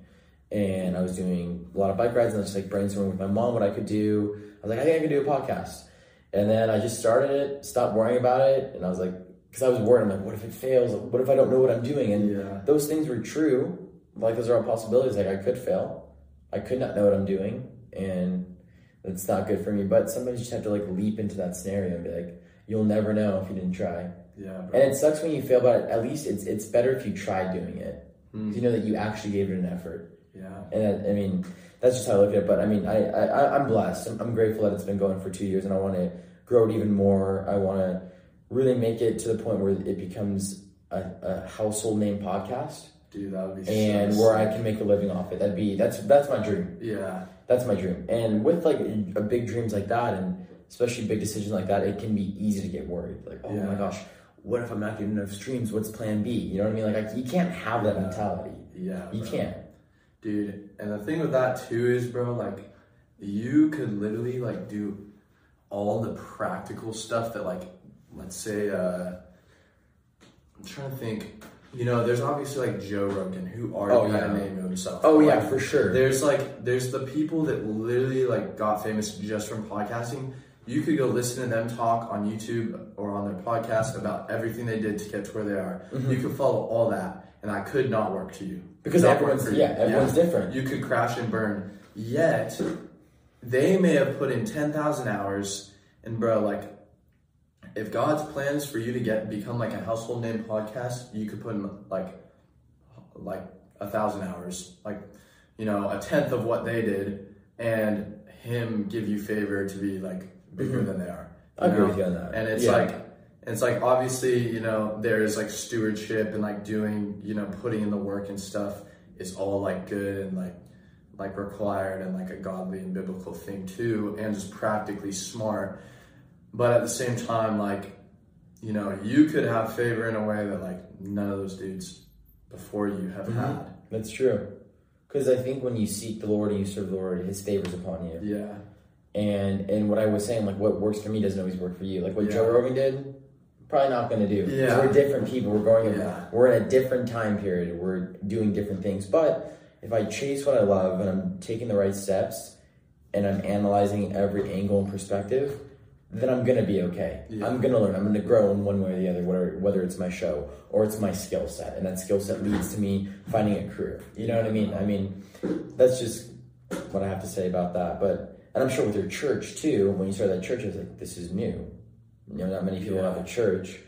And I was doing a lot of bike rides and I was just like brainstorming with my mom what I could do. I was like, I think I could do a podcast. And then I just started it, stopped worrying about it. And I was like, because I was worried, I'm like, what if it fails? What if I don't know what I'm doing? And Yeah. those things were true. Like, those are all possibilities. Like, I could fail. I could not know what I'm doing. And it's not good for me. But sometimes you just have to like leap into that scenario and be like, you'll never know if you didn't try. Yeah, bro. And it sucks when you fail, but at least it's it's better if you try doing it. 'Cause You know that you actually gave it an effort. yeah. And that, I mean, that's just how I look at it. But I mean, I, I I- I'm blessed. I'm, I'm grateful that it's been going for two years, and I want to grow it even more. I want to really make it to the point where it becomes a, a household name podcast, Dude, that would be and so where I can make a living off it. That'd be that's that's my dream. Yeah. That's my dream. And with like a big dreams like that, and especially big decisions like that, it can be easy to get worried. Like, oh Yeah. my gosh, what if I'm not getting enough streams? What's Plan B? You know what I mean? Like, I, you can't have that mentality. Yeah. You bro. can't. Dude, and the thing with that too is, bro, like, you could literally like do all the practical stuff that, like, let's say, uh, I'm trying to think, you know, there's obviously like Joe Rogan who already Oh, had yeah. a name himself. Oh Like, yeah, for sure. There's like there's the people that literally like got famous just from podcasting. You could go listen to them talk on YouTube or on their podcast about everything they did to get to where they are. You could follow all that, and that could not work to you Mm-hmm. Because not everyone's- work for you. yeah, everyone's different. You could crash and burn. Yet they may have put in ten thousand hours, and bro, like if God's plans for you to get become like a household name podcast, you could put in like like a thousand hours, like you know a tenth of what they did, and Him give you favor to be like bigger than they are. I agree know? with you on that. And it's Yeah. like it's like obviously you know there's like stewardship and like doing you know putting in the work and stuff is all like good and like like required and like a godly and biblical thing too and just practically smart but at the same time like you know you could have favor in a way that like none of those dudes before you have Mm-hmm. had That's true. Because I think when you seek the Lord and you serve the Lord, His favors upon you. yeah And and what I was saying, like what works for me doesn't always work for you. Like what Yeah. Joe Rogan did, probably not going to do. Yeah. we're different people. We're going. in- Yeah. We're in a different time period. We're doing different things. But if I chase what I love and I'm taking the right steps, and I'm analyzing every angle and perspective, then I'm gonna be okay. Yeah. I'm gonna learn. I'm gonna grow in one way or the other, whether whether it's my show or it's my skill set, and that skill set leads to me finding a career. You know what I mean? I mean, that's just what I have to say about that. But and I'm sure with your church too, when you started that church, it was like this is new. You know, not many people Yeah. have a church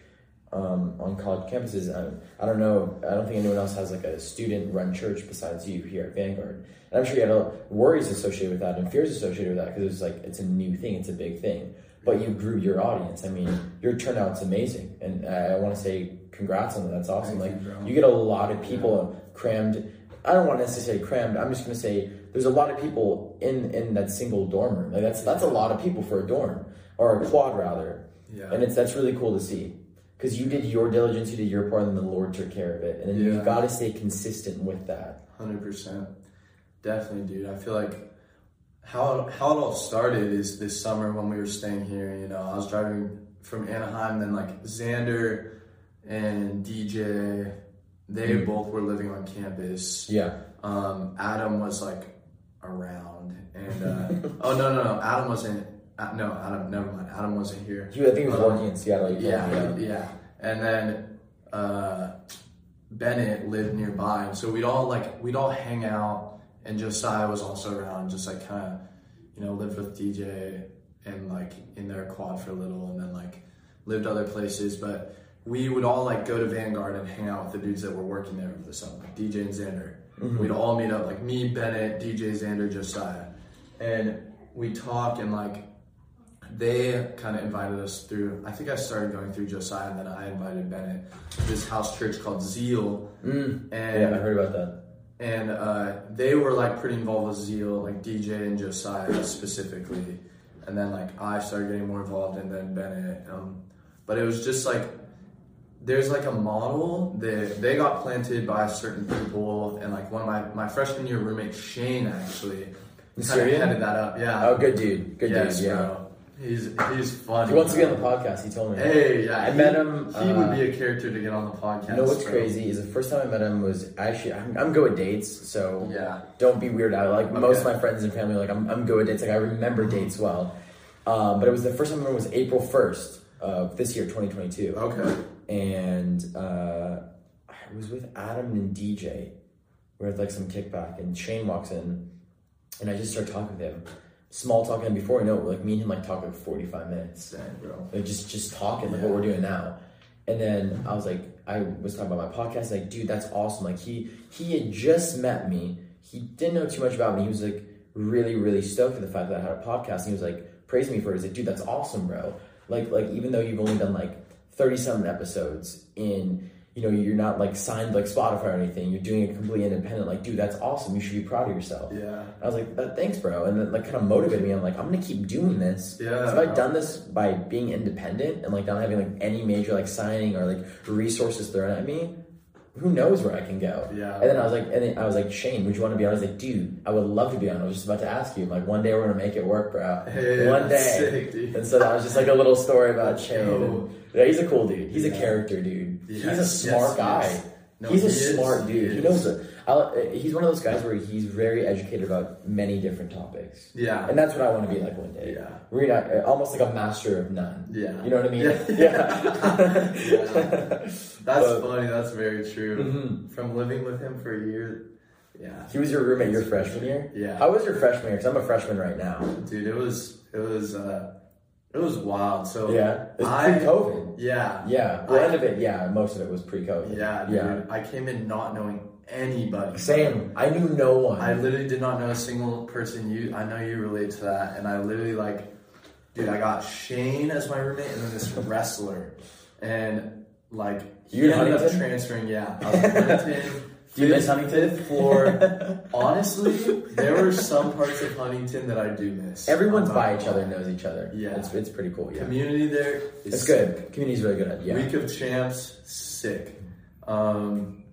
um, on college campuses. I, I don't know. I don't think anyone else has like a student-run church besides you here at Vanguard. And I'm sure you had a, worries associated with that and fears associated with that because it's like it's a new thing, it's a big thing. But you grew your audience. I mean, your turnout's amazing, and I, I want to say congrats on that. That's awesome. Thank like you, you get a lot of people crammed. I don't want to necessarily say crammed. I'm just going to say there's a lot of people in in that single dorm room. Like that's that's a lot of people for a dorm or a quad rather. Yeah. And it's that's really cool to see because you did your diligence, you did your part, and the Lord took care of it. And then Yeah. you've got to stay consistent with that. Hundred percent, definitely, dude. I feel like how how it all started is this summer when we were staying here. You know, I was driving from Anaheim, then like Xander and DJ, they Mm. both were living on campus. Yeah. Um, Adam was like around, and uh, oh no no no, Adam wasn't. Uh, no, Adam, never mind. Adam wasn't here. He, I think he was Um, working in Seattle. you Yeah, yeah. And then uh, Bennett lived nearby, and so we'd all like we'd all hang out, and Josiah was also around, just like kind of, you know, lived with DJ and like in their quad for a little, and then like lived other places. But we would all like go to Vanguard and hang out with the dudes that were working there over the summer, like DJ and Xander. We'd all meet up, like me, Bennett, DJ, Xander, Josiah, and we talk and like they kind of invited us through. I think I started going through Josiah, and then I invited Bennett to this house church called Zeal, Mm. and Yeah, I heard about that. and uh, they were like pretty involved with Zeal, like DJ and Josiah specifically, and then like I started getting more involved, and then Bennett. Um, but it was just like there's like a model that they got planted by certain people, and like one of my my freshman year roommate Shane actually kind of headed that up. Yeah. Oh, good dude. Good yes, dude. Yeah. bro. He's he's funny. He wants to be on the podcast. He told me. Hey, yeah, I he- met him, He uh, would be a character to get on the podcast. You know what's bro. crazy is the first time I met him was actually I'm, I'm good with dates, so Yeah. don't be weird out. Like most of my friends and family, like I'm, I'm good with dates. Like I remember dates well. Um, but it was the first time I him was April first of this year, 2022, Okay. And uh, I was with Adam and DJ. We're at like some kickback, and Shane walks in, and I just start talking with him. Small talking, and before I know it, like me and him like talk like 45 minutes Dang, bro. like just just talking like Yeah. what we're doing now and then i was like i was talking about my podcast like dude that's awesome like he he had just met me he didn't know too much about me he was like really really stoked for the fact that i had a podcast and he was like praising me for it he's like dude that's awesome bro like like even though you've only done like 30 something episodes in you know you're not like signed like spotify or anything you're doing it completely independent like dude that's awesome you should be proud of yourself Yeah. I was like, uh, thanks, bro. And then like kind of motivated me. I'm like, I'm gonna keep doing this. Yeah, So bro. done this by being independent and like not having like any major like signing or like resources thrown at me, who knows where I can go? Yeah. And then I was like, and then I was like, Shane, would you want to be on? I was like, dude, I would love to be on. I was just about to ask you. I'm like, one day we're gonna make it work, bro. Hey, one day. sick, dude. and so that was just like a little story about Shane. And, yeah, he's a cool dude. He's a character, dude. Yes, he's a smart yes, guy. yes. No, he's a he smart He dude. He is. knows it. I'll, he's one of those guys where he's very educated about many different topics, Yeah. and that's what I want to be like one day. Yeah. Read uh, almost like a master of none. Yeah. You know what I mean? Yeah. Yeah. That's But- funny. That's very true. Mhm. From living with him for a year, yeah, He was your roommate your freshman year. Yeah. How was your freshman year? Because I'm a freshman right now. dude, it was it was uh it was wild. So Yeah. It's I pre-COVID. yeah Yeah. Well, I- end of it. Yeah. Most of it was pre-COVID. yeah dude. Yeah. I came in not knowing anybody. Same. I knew no one. I literally did not know a single person. You, I know you relate to that, and I literally like, dude, I got Shane as my roommate, and then this wrestler, and like he You ended up transferring. Yeah, I was in Huntington. Do you miss Huntington? Floor. Honestly, there were some parts of Huntington that I do miss. Everyone's by each other, knows each other. Yeah. It's, it's pretty cool. Yeah. Community there is It's good. Community's really good. Yeah. Week of champs, sick. Um,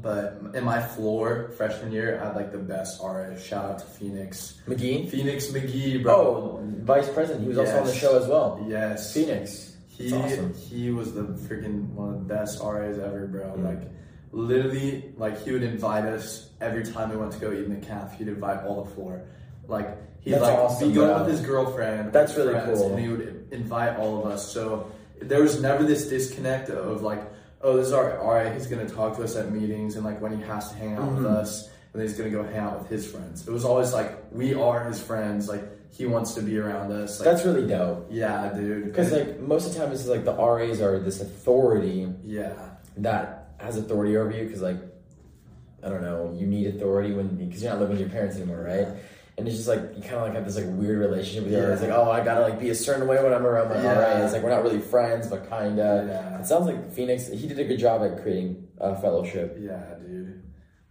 but in my floor freshman year, I had like the best RA. Shout out to Phoenix. McGee. Phoenix McGee, bro. Oh, vice president. He was also on the show as well. yes. Phoenix. He awesome. he was the freaking one of the best RAs ever, bro. Mm. Like literally, like he would invite us every time we went to go eat in the calf. He'd invite all the floor. Like he'd That's like awesome, be going bro. with his girlfriend. That's really friends, cool. And he would invite all of us. So there was never this disconnect of like, oh, this is our RA. He's gonna talk to us at meetings and like when he has to hang out with Mhm. us, and then he's gonna go hang out with his friends. It was always like we are his friends. Like he wants to be around us. Like, That's really dope. yeah, dude. Because like most of the time, it's like the RAs are this authority yeah. that has authority over you. Because like I don't know, you need authority when because you're not living with your parents anymore, right? And it's just like you kind of like have this like weird relationship with Yeah. RA. It's like oh, I gotta like be a certain way when I'm around my Yeah. RA. It's like we're not really friends, but kinda. Yeah. It sounds like Phoenix. He did a good job at creating a fellowship. Yeah, dude.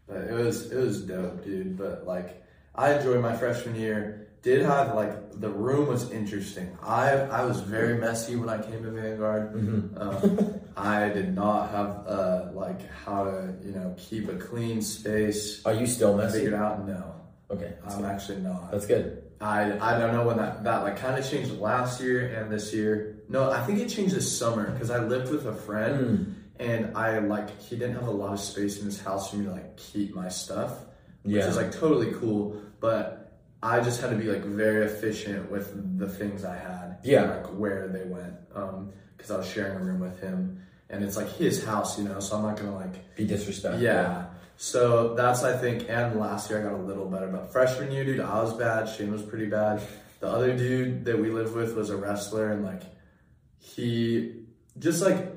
But it was it was dope, dude. But like I enjoyed my freshman year. Did have like the room was interesting. I I was very messy when I came to Vanguard. Mm-hmm. Um, I did not have uh like how to you know keep a clean space. Are you still messy? figured out no, Okay, I'm good. actually not. That's good. I I don't know when that that like kind of changed last year and this year. No, I think it changed this summer because I lived with a friend Mm. and I like he didn't have a lot of space in his house for me to like keep my stuff, which Yeah. is like totally cool. But I just had to be like very efficient with the things I had, Yeah. and, like where they went, because I was sharing a room with him, and it's like his house, you know. So I'm not gonna like Be disrespectful. yeah. So that's I think, and last year I got a little better, but freshman year, dude, I was bad. Shane was pretty bad. The other dude that we lived with was a wrestler, and like he just like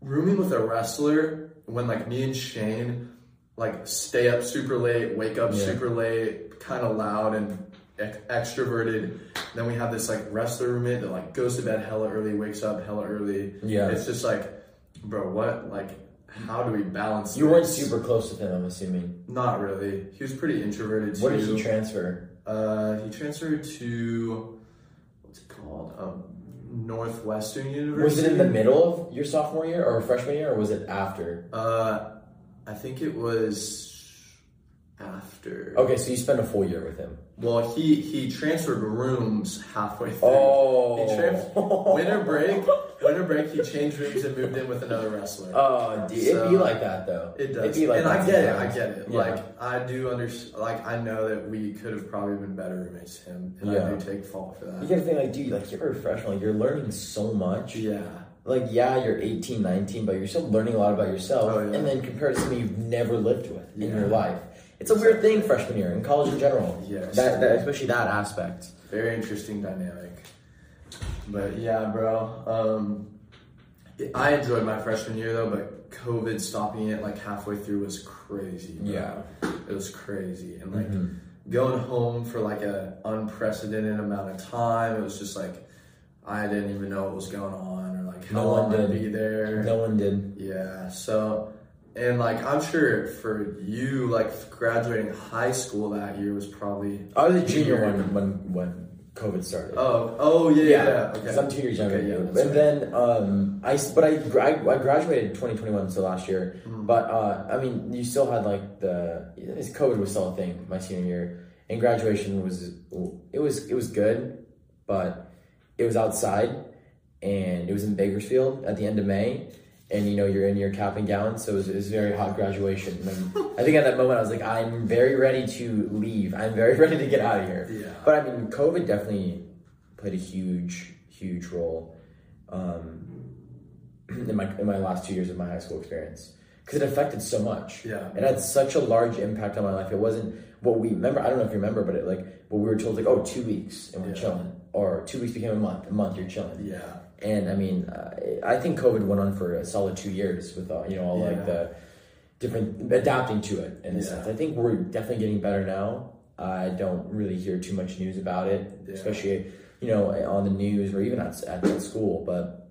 rooming with a wrestler when like me and Shane like stay up super late, wake up Yeah. super late, kind of loud and ex- extroverted. Then we have this like wrestler roommate that like goes to bed hella early, wakes up hella early. Yeah. It's just like, bro, what like how do we balance You weren't super close with him, I'm assuming. Not really. He was pretty introverted too. What did he transfer? uh, he transferred to what's it called? Um, Northwestern University. Was it in the middle of your sophomore year or freshman year, or was it after? Uh, I think it was after. Okay, so you spent a full year with him. Well, he he transferred rooms halfway through. Oh. He winter break. Winter break. He changed rooms and moved in with another wrestler. Oh, dude, it'd be like that though. It does. It'd does, be like and I get it. I get it. Yeah. Like I do understand. Like I know that we could have probably been better roommates him, and Yeah. I do take fault for that. You that. gotta think like, dude, like you're a freshman, like you're learning so much. Yeah, Like, yeah, you're 18, 19, but you're still learning a lot about yourself. Oh, yeah. And then compared to somebody you've never lived with in your life. It's a weird thing freshman year in college in general. Yes. That, that especially that aspect. very interesting dynamic. But yeah, bro. Um, I enjoyed my freshman year though, but COVID stopping it like halfway through was crazy. bro. Yeah. it was crazy, and like Mhm. going home for like an unprecedented amount of time. It was just like I didn't even know what was going on or like how No long one I'd be there. No one did. Yeah, so and like I'm sure for you, like graduating high school that year was probably I was a junior when when when COVID started. oh oh yeah yeah, yeah. okay I'm two years younger Okay, yeah, and right. then um, I but I, gra- I graduated 2021, so last year. Mhm. But uh, I mean, you still had like the COVID was still a thing my senior year, and graduation was it was it was good, but it was outside, and it was in Bakersfield at the end of May, and you know you're in your cap and gown, so it was, it was a very hot graduation. And I think at that moment I was like, I'm very ready to leave. I'm very ready to get out of here. Yeah. But I mean, COVID definitely played a huge, huge role um, in my in my last two years of my high school experience because it affected so much. Yeah. It had such a large impact on my life. It wasn't what we remember. I don't know if you remember, but it like what we were told like, oh, two weeks and we're Yeah. chilling, or two weeks became a month. A month you're chilling. Yeah. And I mean, uh, I think COVID went on for a solid two years with uh, you know all Yeah. like the different adapting to it in a Yeah. sense. I think we're definitely getting better now. I don't really hear too much news about it, Yeah. especially you know on the news or even at, at, school. But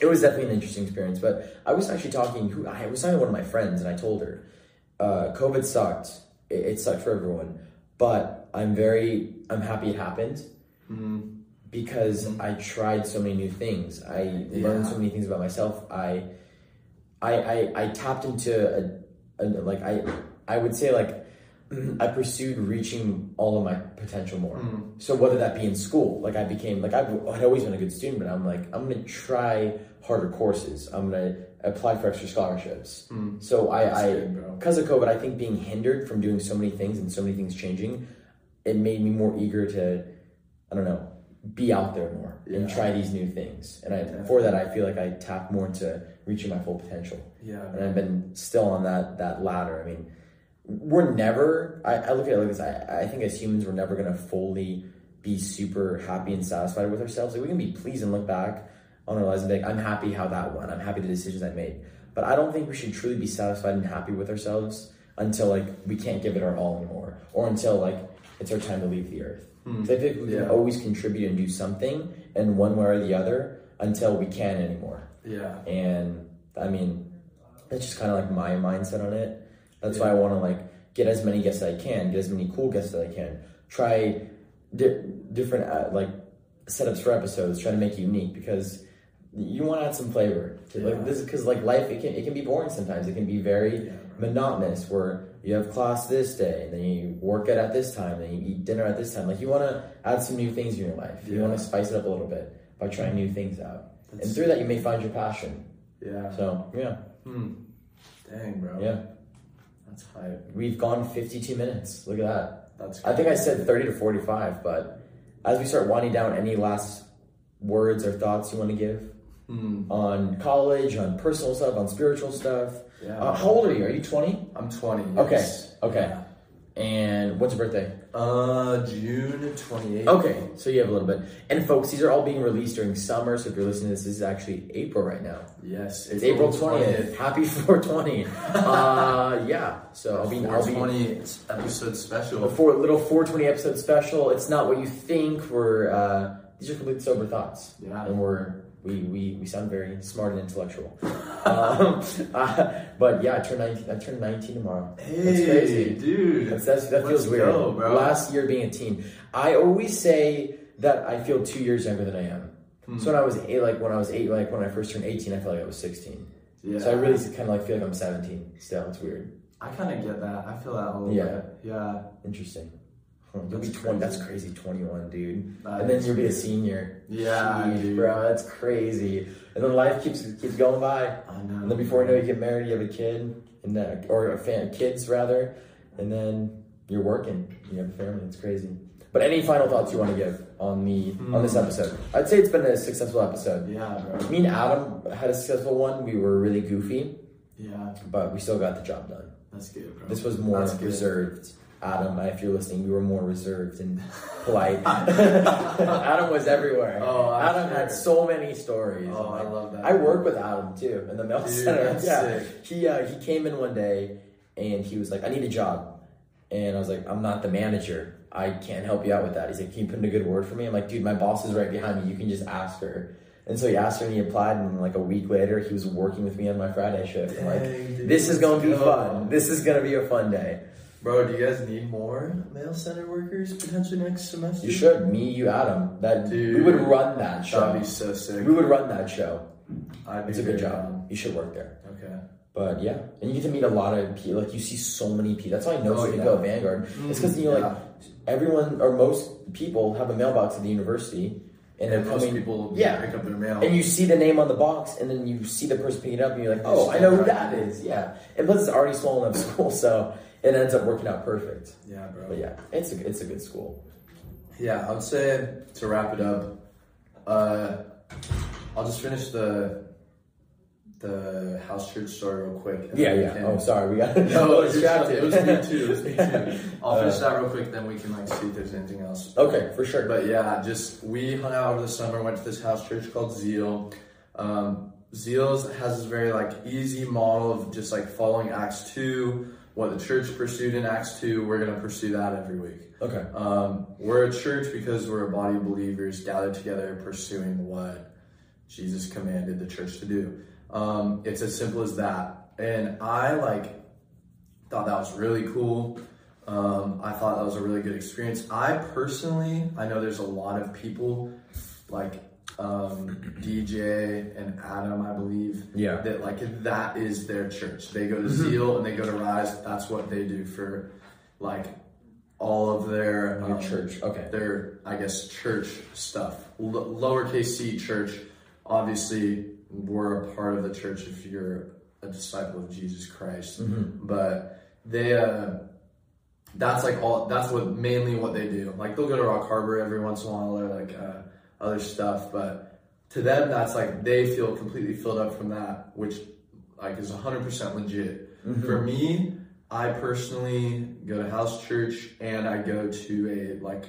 it was definitely an interesting experience. But I was actually talking. Who I was talking to one of my friends, and I told her, uh, COVID sucked. It, it sucked for everyone, but I'm very I'm happy it happened Mhm. Because I tried so many new things. I learned so many things about myself. I, I, I, I tapped into a, a like I, I would say like I pursued reaching all of my potential more. Mm. So whether that be in school, like I became like I've, I'd always been a good student, but I'm like I'm gonna try harder courses. I'm gonna apply for extra scholarships. Mm. So I, That's I good, because of COVID, I think being hindered from doing so many things and so many things changing, it made me more eager to, I don't know, be out there more and try these new things. And I, for that, I feel like I tapped more into reaching my full potential. Yeah. And I've been still on that that ladder. I mean, we're never. I, I look at it like this. I, I think as humans, we're never gonna fully be super happy and satisfied with ourselves. Like we can be pleased and look back on our lives and be like, I'm happy how that went. I'm happy the decisions I made. But I don't think we should truly be satisfied and happy with ourselves until like we can't give it our all anymore, or until like it's our time to leave the earth. Hmm. I think we Yeah. can always contribute and do something in one way or the other until we can't anymore. Yeah. And I mean, that's just kind of like my mindset on it. That's why I want to like get as many guests as I can, get as many cool guests as I can, try di- different uh, like setups for episodes, try to make it unique because you want to add some flavor. To, Yeah. Like this, because like life, it can it can be boring sometimes. It can be very Yeah, monotonous where you have class this day, and then you work it at this time, and you eat dinner at this time. Like you want to add some new things in your life. You want to spice it up a little bit by trying new things out, and through that you may find your passion. Yeah. So yeah, Hmm. Dang, bro. yeah, That's hype. we've gone 52 minutes. Look at that. That's. I think I said 30 to 45, but as we start winding down, any last words or thoughts you want to give Hmm. on college, on personal stuff, on spiritual stuff? Yeah. Uh, how old are you? Are you 20? I'm 20. Okay, yes. okay. Yeah. And what's your birthday? Uh, June 28th. Okay, so you have a little bit. And folks, these are all being released during summer. So if you're listening to this, this is actually April right now. Yes. It's April 20th. Happy 420. uh, yeah. So I'll be, I'll be 20 episode special. before a little 420 episode special. It's not what you think. We're uh, these are complete sober thoughts, Yeah. and we're we we, we sound very smart and intellectual. um, uh, but yeah, I turned 19. I turned 19 tomorrow. Hey, That's crazy. dude. That's, that's, that feels weird. go, bro. Last year being a teen, I always say that I feel two years younger than I am. Hmm. So when I was eight, like when I was eight, like when I first turned 18, I felt like I was 16. Yeah. So I really kind of like feel like I'm 17 still. It's weird. I kind of get that. I feel that a little Yeah. bit. Yeah. Interesting. Huh, You'll be That's 20. That's crazy. 21, dude. That and then you'll be a senior. Yeah, Jeez, bro. That's crazy. And then life keeps keeps going by. I know. And then before you know, you get married, you have a kid, and then, or a fan, kids rather, and then you're working. You have a family. It's crazy. But any final thoughts you want to give on the on this Hmm. episode? I'd say it's been a successful episode. Yeah, bro. Me and Adam had a successful one. We were really goofy, Yeah. but we still got the job done. That's good, bro. This was more That's good. Adam, if you're listening, you were more reserved and polite. Adam was everywhere. Oh, I'm Adam had so many stories. Oh, I love that. I work with Adam too in the mail Dude, center. yeah, sick. he uh, he came in one day and he was like, "I need a job," and I was like, "I'm not the manager. I can't help you out with that." He's like, "Can you put in a good word for me?" I'm like, "Dude, my boss is right behind me. You can just ask her." And so he asked her, and he applied. And like a week later, he was working with me on my Friday shift. I'm like, dude, "This is gonna be go. fun. This is gonna be a fun day." Bro, do you guys need more mail center workers potentially next semester? You should. Me, you, Adam. That Dude. we would run that show. That'd be so sick. We would run that show. I'd be It's a good job. down. You should work there. Okay. But yeah, and you get to meet a lot of people. Like you see so many people. That's why I know Oh, so yeah. at Vanguard. It's because you know, Yeah. like mm-hmm. everyone or most people have a mailbox at the university, and they're most coming. people yeah, pick up their mail. and you see the name on the box, and then you see the person picking it up, and you're like, oh, I know who that is. Yeah, and plus it's already small enough school, so it ends up working out perfect. yeah, bro. But yeah, it's a it's a good school. Yeah, I would say to wrap it up, uh, I'll just finish the the house church story real quick. Yeah, yeah. can- Oh, sorry, we got No, distracted. it was me too. It was me too. I'll finish Uh, that real quick, then we can like see if there's anything else. Okay, for sure. But yeah, just we hung out over the summer. Went to this house church called Zeal. Um, Zeal has this very like easy model of just like following Acts two. What the church pursued in Acts two, we're gonna pursue that every week. okay. Um, we're a church because we're a body of believers gathered together pursuing what Jesus commanded the church to do. Um, it's as simple as that. And I like thought that was really cool. Um, I thought that was a really good experience. I personally, I know there's a lot of people like um, DJ and Adam, I believe, Yeah. that like that is their church. They go to Zeal and they go to Rise. That's what they do for like all of their um, church. Okay. their I guess church stuff. L- lowercase c church. Obviously, we're a part of the church if you're a disciple of Jesus Christ. Mm-hmm. But they, uh, that's like all. That's what mainly what they do. Like they'll go to Rock Harbor every once in a while or like uh, other stuff. But to them, that's like they feel completely filled up from that, which like is 100% legit. For me, I personally go to house church and I go to a like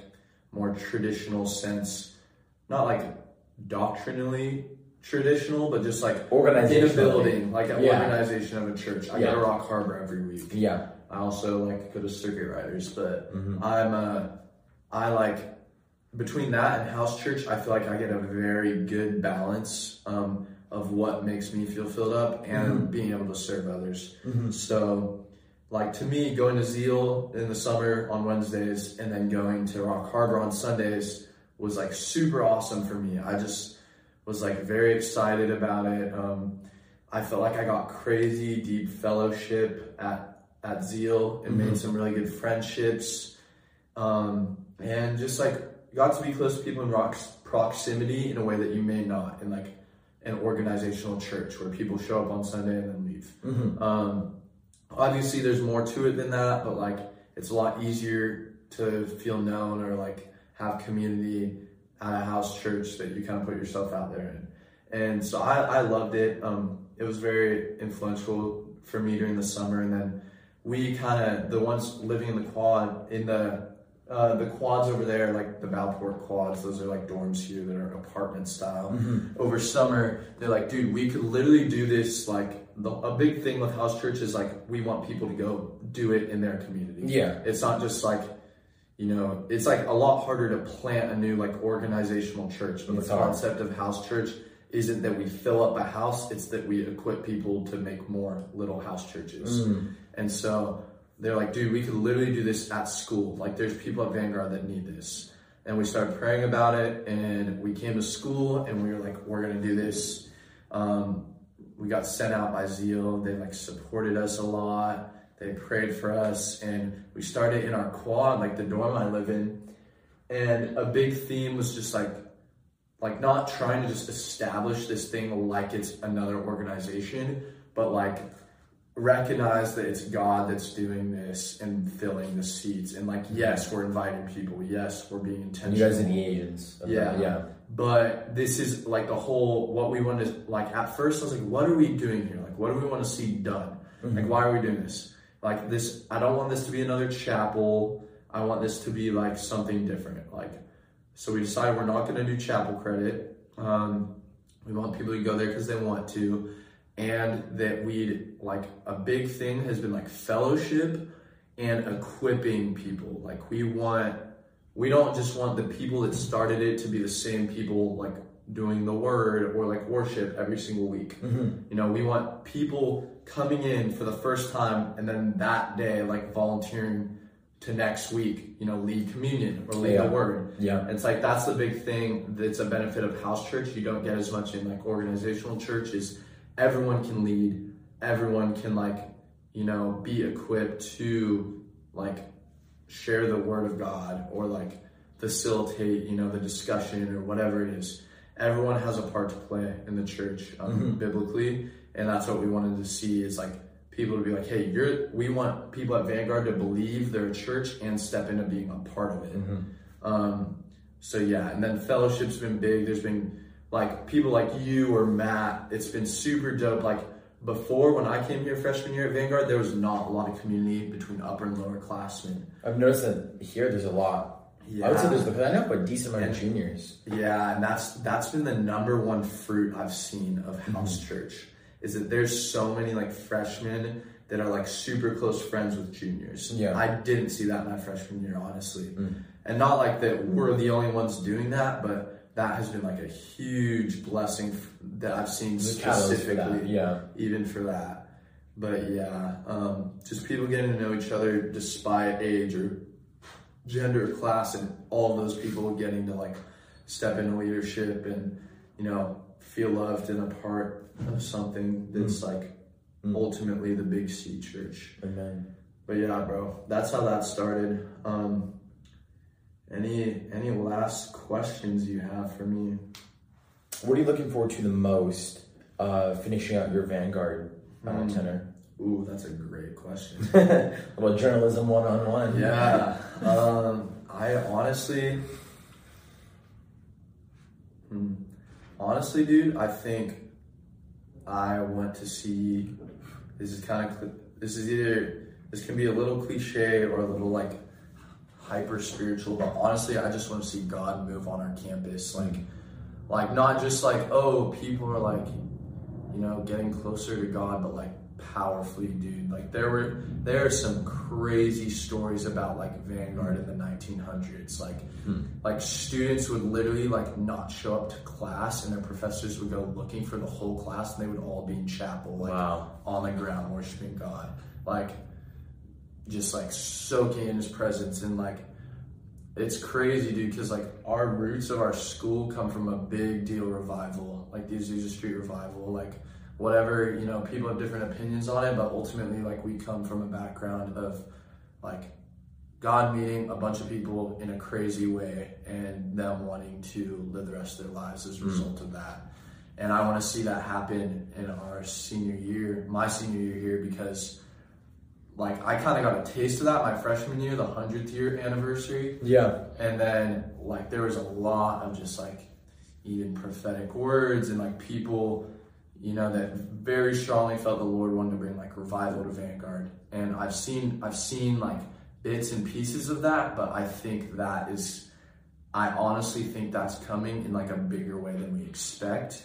more traditional sense, not like doctrinally traditional, but just like in a building, like an Yeah. organization of a church. I Yeah. go to Rock Harbor every week. Yeah. I also like go to Circuit Riders, but Mhm. I'm a, I like between that and house church. I feel like I get a very good balance um, of what makes me feel filled up and being able to serve others. So, like to me, going to Zeal in the summer on Wednesdays and then going to Rock Harbor on Sundays was like super awesome for me. I just was like very excited about it. Um, I felt like I got crazy deep fellowship at at Zeal and made some really good friendships, um, and just like got to be close to people in rocks, proximity in a way that you may not in like an organizational church where people show up on Sunday and then leave. Mm-hmm. Um, obviously, there's more to it than that, but like it's a lot easier to feel known or like have community at a house church that you kind of put yourself out there in. And so I, I loved it. Um, it was very influential for me during the summer. And then we kind of, the ones living in the quad, in the uh, the quads over there, like the Valport quads, those are like dorms here that are apartment style. Over summer, they're like, dude, we could literally do this. Like, the, a big thing with house church is like, we want people to go do it in their community. Yeah. It's not just like, you know, it's like a lot harder to plant a new like organizational church. But It's the hard. concept of house church isn't that we fill up a house, it's that we equip people to make more little house churches. Mm. And so they're like, dude, we could literally do this at school. Like, there's people at Vanguard that need this. And we started praying about it, and we came to school, and we were like, we're gonna do this. Um, we got sent out by Zeal. They like supported us a lot. They prayed for us, and we started in our quad, like the dorm I live in. And a big theme was just like, like not trying to just establish this thing like it's another organization, but like recognize that it's God that's doing this and filling the seats. And like, yes, we're inviting people. Yes, we're being intentional. you guys are the agents. Yeah. that. Yeah. But this is like the whole what we want to like. At first, I was like, "What are we doing here? Like, what do we want to see done? Like, why are we doing this? Like, this. I don't want this to be another chapel. I want this to be like something different. Like, so we decided we're not going to do chapel credit. Um, we want people to go there because they want to, and that we like a big thing has been like fellowship and equipping people. Like, we want we don't just want the people that started it to be the same people like doing the word or like worship every single week. Mm-hmm. You know, we want people coming in for the first time and then that day like volunteering to next week, you know, lead communion or lead Yeah. the word. Yeah. It's like that's the big thing that's a benefit of house church. You don't get as much in like organizational church is everyone can lead, everyone can like, you know, be equipped to like share the word of God or like facilitate, you know, the discussion or whatever it is. Everyone has a part to play in the church um, biblically, and that's what we wanted to see is like people to be like, hey, you're. We want people at Vanguard to believe they're a church and step into being a part of it. Um, so yeah, and then fellowship's been big. There's been like people like you or Matt. It's been super dope. Like before, when I came here freshman year at Vanguard, there was not a lot of community between upper and lower classmen. I've noticed that here there's a lot. Yeah. I would say there's because I know a decent amount of juniors. Yeah, and that's that's been the number one fruit I've seen of mm-hmm. house church is that there's so many like freshmen that are like super close friends with juniors. Yeah. I didn't see that my freshman year, honestly. Mm. And not like that we're the only ones doing that, but that has been like a huge blessing that I've seen for specifically. Yeah. even for that. But yeah, um, just people getting to know each other despite age or gender or class, and all those people getting to like step into leadership and you know feel loved and a part of something that's like ultimately the big C church. Amen. But yeah, bro, that's how that started. Um, any any last questions you have for me? What are you looking forward to the most uh, finishing out your Vanguard uh, Hmm. tenor? Ooh, that's a great question. about journalism one on one. Yeah. Um, I honestly, Hmm. honestly, dude, I think I want to see. This is kind of. This is either. This can be a little cliche or a little like hyper spiritual, but honestly, I just want to see God move on our campus. Like, like not just like oh, people are like, you know, getting closer to God, but like powerfully, dude. Like there were there are some crazy stories about like Vanguard in the 1900s. Like hmm. like students would literally like not show up to class, and their professors would go looking for the whole class, and they would all be in chapel, like Wow. on the ground worshiping God, like just like soaking in His presence, and like it's crazy, dude, because like our roots of our school come from a big deal revival, like the Azusa Street revival, like whatever, you know, people have different opinions on it, but ultimately, like we come from a background of like God meeting a bunch of people in a crazy way and them wanting to live the rest of their lives as a hmm. result of that. And I want to see that happen in our senior year, my senior year here, because like I kind of got a taste of that my freshman year, the 100th year anniversary. Yeah. And then like there was a lot of just like even prophetic words and like people, you know, that very strongly felt the Lord wanted to bring like revival to Vanguard. And I've seen I've seen like bits and pieces of that, but I think that is I honestly think that's coming in like a bigger way than we expect.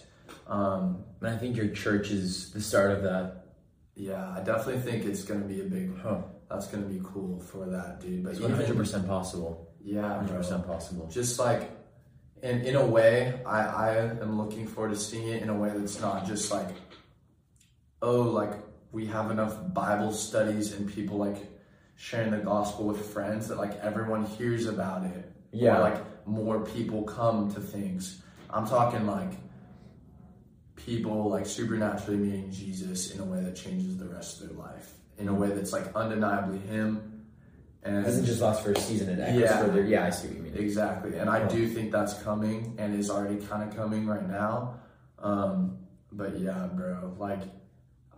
Um, And I think your church is the start of that. Yeah, I definitely think it's gonna be a big Huh. that's gonna be cool for that dude. But 100% possible. yeah, 100% possible. just like in in a way I, I am looking forward to seeing it in a way that's not just like oh like we have enough bible studies and people like sharing the gospel with friends that like everyone hears about it Yeah. or like more people come to things i'm talking like people like supernaturally meeting jesus in a way that changes the rest of their life in a way that's like undeniably him and It doesn't just last for a season. It echoes Yeah. further. Yeah, I see what you mean. Exactly, and I do think that's coming and is already kind of coming right now. Um, but yeah, bro, like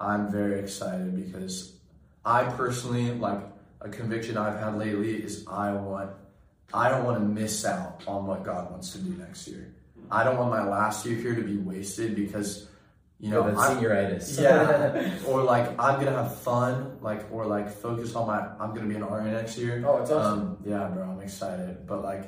I'm very excited because I personally like a conviction I've had lately is I want I don't want to miss out on what God wants to do next year. I don't want my last year here to be wasted because you know Yeah, senioritis. yeah, or like I'm gonna have fun, like or like focus on my. I'm gonna be an RA next year. Oh, it's awesome. Um, yeah, bro, I'm excited, but like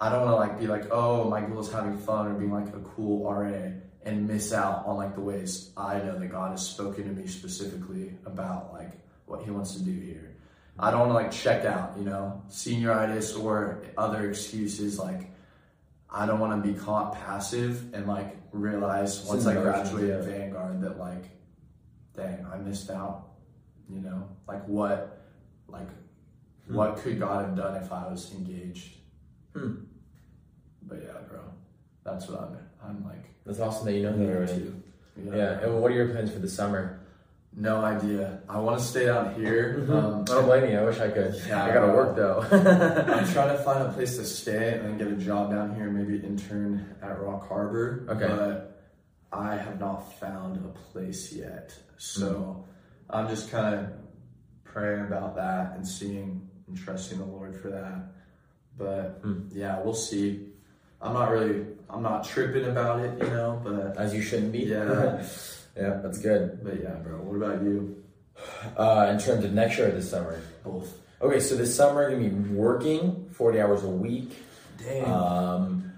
I don't want to like be like, oh, my goal is having fun or being like a cool RA and miss out on like the ways I know that God has spoken to me specifically about like what He wants to do here. I don't want to like check out, you know, senioritis or other excuses like. I don't want to be caught passive and like realize once I graduate yeah. Vanguard that like, dang, I missed out. You know, like what, like, Hmm. what could God have done if I was engaged? Hmm. But yeah, bro, that's what I'm. I'm like. That's awesome that you know that already. into. Yeah. And what are your plans for the summer? No idea. I want to stay out here. Um, I don't blame you. I wish I could. Yeah, I gotta work though. I'm trying to find a place to stay and then get a job down here, maybe intern at Rock Harbor. Okay. But I have not found a place yet. So Hmm. I'm just kind of praying about that and seeing and trusting the Lord for that. But Hmm. yeah, we'll see. I'm not really, I'm not tripping about it, you know, but As you shouldn't be. Yeah. yeah, that's good. but yeah, bro. What about you? Uh, in terms of next year or this summer. Both. Okay, so this summer I'm gonna be working 40 hours a week. Damn. Um,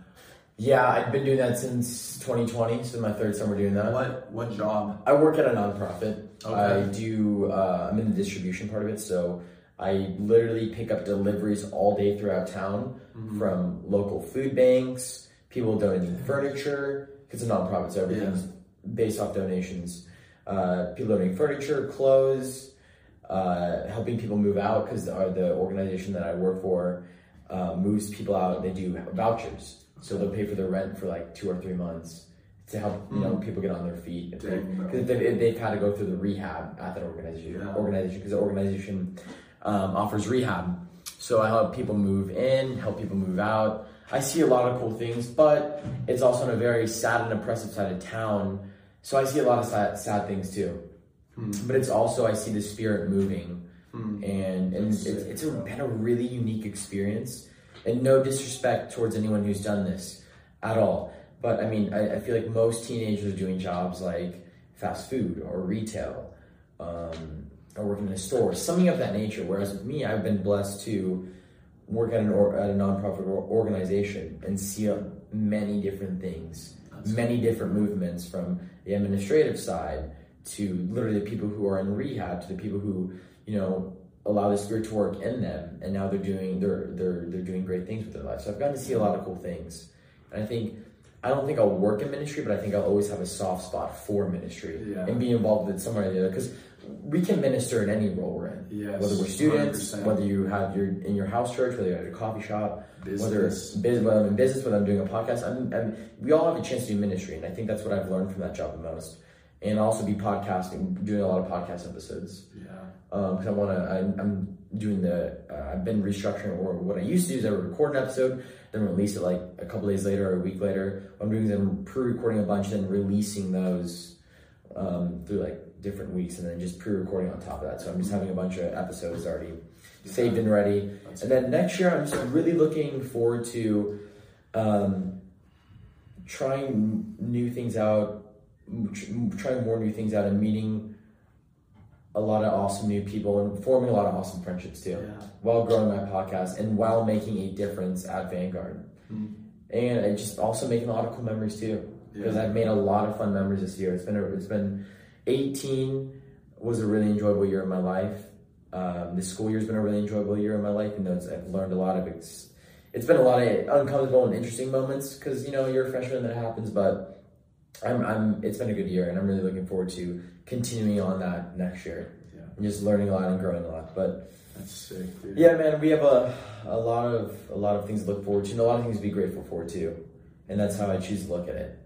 yeah, I've been doing that since 2020. so my third summer doing that. what what job? I work at a nonprofit. Okay. I do. Uh, I'm in the distribution part of it, so I literally pick up deliveries all day throughout town Mm-hmm. from local food banks, people donating furniture. It's a nonprofit, so everything's based off donations. Uh, people donating furniture, clothes, uh, helping people move out because the organization that I work for uh, moves people out. They do vouchers, so they'll pay for their rent for like two or three months to help you know people get on their feet. If they- Dang, bro. because they've, they've had to go through the rehab at that organization. Yeah. Organization because the organization um, offers rehab. So I help people move in, help people move out. I see a lot of cool things, but it's also in a very sad and oppressive side of town. So I see a lot of sad, sad things too. Hmm. But it's also I see the spirit moving, Hmm. and and it's, it's a, been a really unique experience. And no disrespect towards anyone who's done this at all. But I mean, I, I feel like most teenagers are doing jobs like fast food or retail, um, or working in a store, something of that nature. Whereas with me, I've been blessed to work at an or, at a nonprofit or- organization and see uh, many different things, That's- many different movements from the administrative side to literally the people who are in rehab to the people who you know allow the spirit to work in them and now they're doing they're they're they're doing great things with their life so i've gotten to see a lot of cool things. And i think i don't think i'll work in ministry but i think i'll always have a soft spot for ministry Yeah. and be involved in it somewhere or the other. Because we can minister in any role we're in Yes, whether we're students 100%. whether you have your in your house church whether you're at a coffee shop whether it's Business. business, whether I'm in business, whether I'm doing a podcast, I'm, I'm, we all have a chance to do ministry, and I think that's what I've learned from that job the most. And also be podcasting, doing a lot of podcast episodes Yeah. because I want to. I'm, I'm doing the. Uh, I've been restructuring, or what I used to do is I would record an episode, then release it like a couple days later or a week later. What I'm doing is I'm pre-recording a bunch, then releasing those um, through like different weeks, and then just pre-recording on top of that. So I'm just having a bunch of episodes already saved and ready. And then next year, I'm just really looking forward to um, trying new things out, trying more new things out, and meeting a lot of awesome new people and forming a lot of awesome friendships too, Yeah. while growing my podcast and while making a difference at Vanguard. Mm. And I just also making a lot of cool memories too, because Yeah. I've made a lot of fun memories this year. It's been a, it's been 18 was a really enjoyable year in my life. Um, this school year's been a really enjoyable year in my life, and it's, I've learned a lot of it's. It's been a lot of uncomfortable and interesting moments because you know you're a freshman that happens, but I'm, I'm. It's been a good year, and I'm really looking forward to continuing on that next year Yeah. and just learning a lot and growing a lot. But That's sick, yeah, man, we have a a lot of a lot of things to look forward to, and a lot of things to be grateful for too, and that's how I choose to look at it.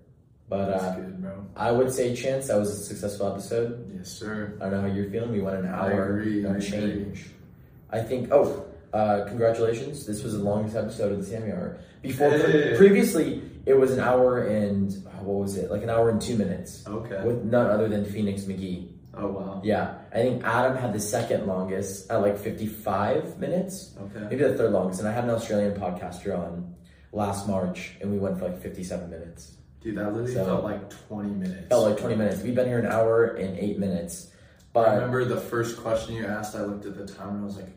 But uh, good. I would say, Chance, that was a successful episode. Yes, sir. I don't know how you're feeling. We went an I hour agree, I and agree. change. I think. Oh, uh, congratulations! This was the longest episode of the Sammy Hour. Before, Hey. previously, it was an hour and uh, what was it? Like an hour and two minutes Okay. with none other than Phoenix McGee. Oh wow. Yeah, I think Adam had the second longest at like 55 minutes. Okay. Maybe the third longest. And I had an Australian podcaster on last March, and we went for like 57 minutes. Dude, that literally So- felt like 20 minutes. Felt like 20 minutes. We've been here an hour and eight minutes. But I remember the first question you asked, I looked at the time and I was like,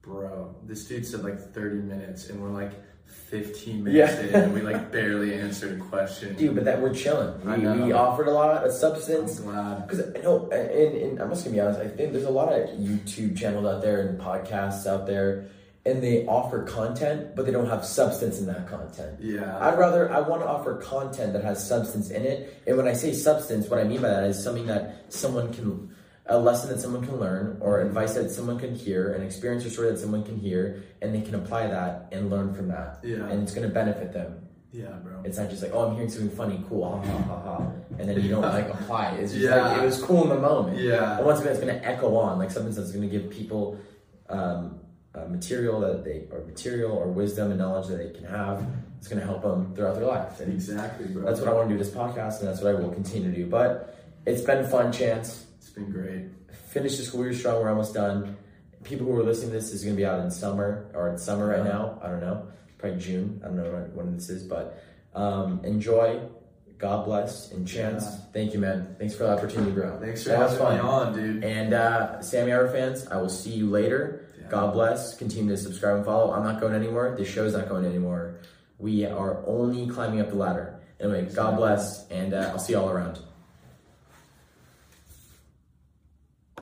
bro, this dude said like 30 minutes and we're like 15 minutes Yeah. in and we like barely answered a question. dude, but that we're chilling. I We, we offered a lot of I'm substance. glad. Because no, and, and I'm just gonna be honest. I think there's a lot of YouTube channels out there and podcasts out there, and they offer content, but they don't have substance in that content. Yeah. I'd rather I want to offer content that has substance in it. And when I say substance, what I mean by that is something that someone can a lesson that someone can learn or advice that someone can hear, an experience or story that someone can hear and they can apply that and learn from that. Yeah. And it's going to benefit them. Yeah, bro. It's not just like, oh, I'm hearing something funny, cool, ha ha ha ha, and then you don't like apply it. It's just Yeah. like it was cool in the moment. Yeah. But once again, it's to echo on, like something that's to give people um, uh, material that they, or material or wisdom and knowledge that they can have. It's going to help them throughout their life. And Exactly, bro. that's what I want to do with this podcast, and that's what I will continue to do. But it's been fun, Chance. It's been great. Finish the school year strong. We're almost done. People who are listening to this is going to be out in summer or in summer right now. I don't know. Probably June. I don't know when- this is, but um, enjoy. God bless and Chance. Yeah. Thank you, man. Thanks for the opportunity, bro. Thanks for That was having me fun. on, dude. And uh, Sammy Hour fans, I will see you later. God bless. Continue to subscribe and follow. I'm not going anywhere. This show's not going anywhere. We are only climbing up the ladder. Anyway, God bless, and uh, I'll see you all around.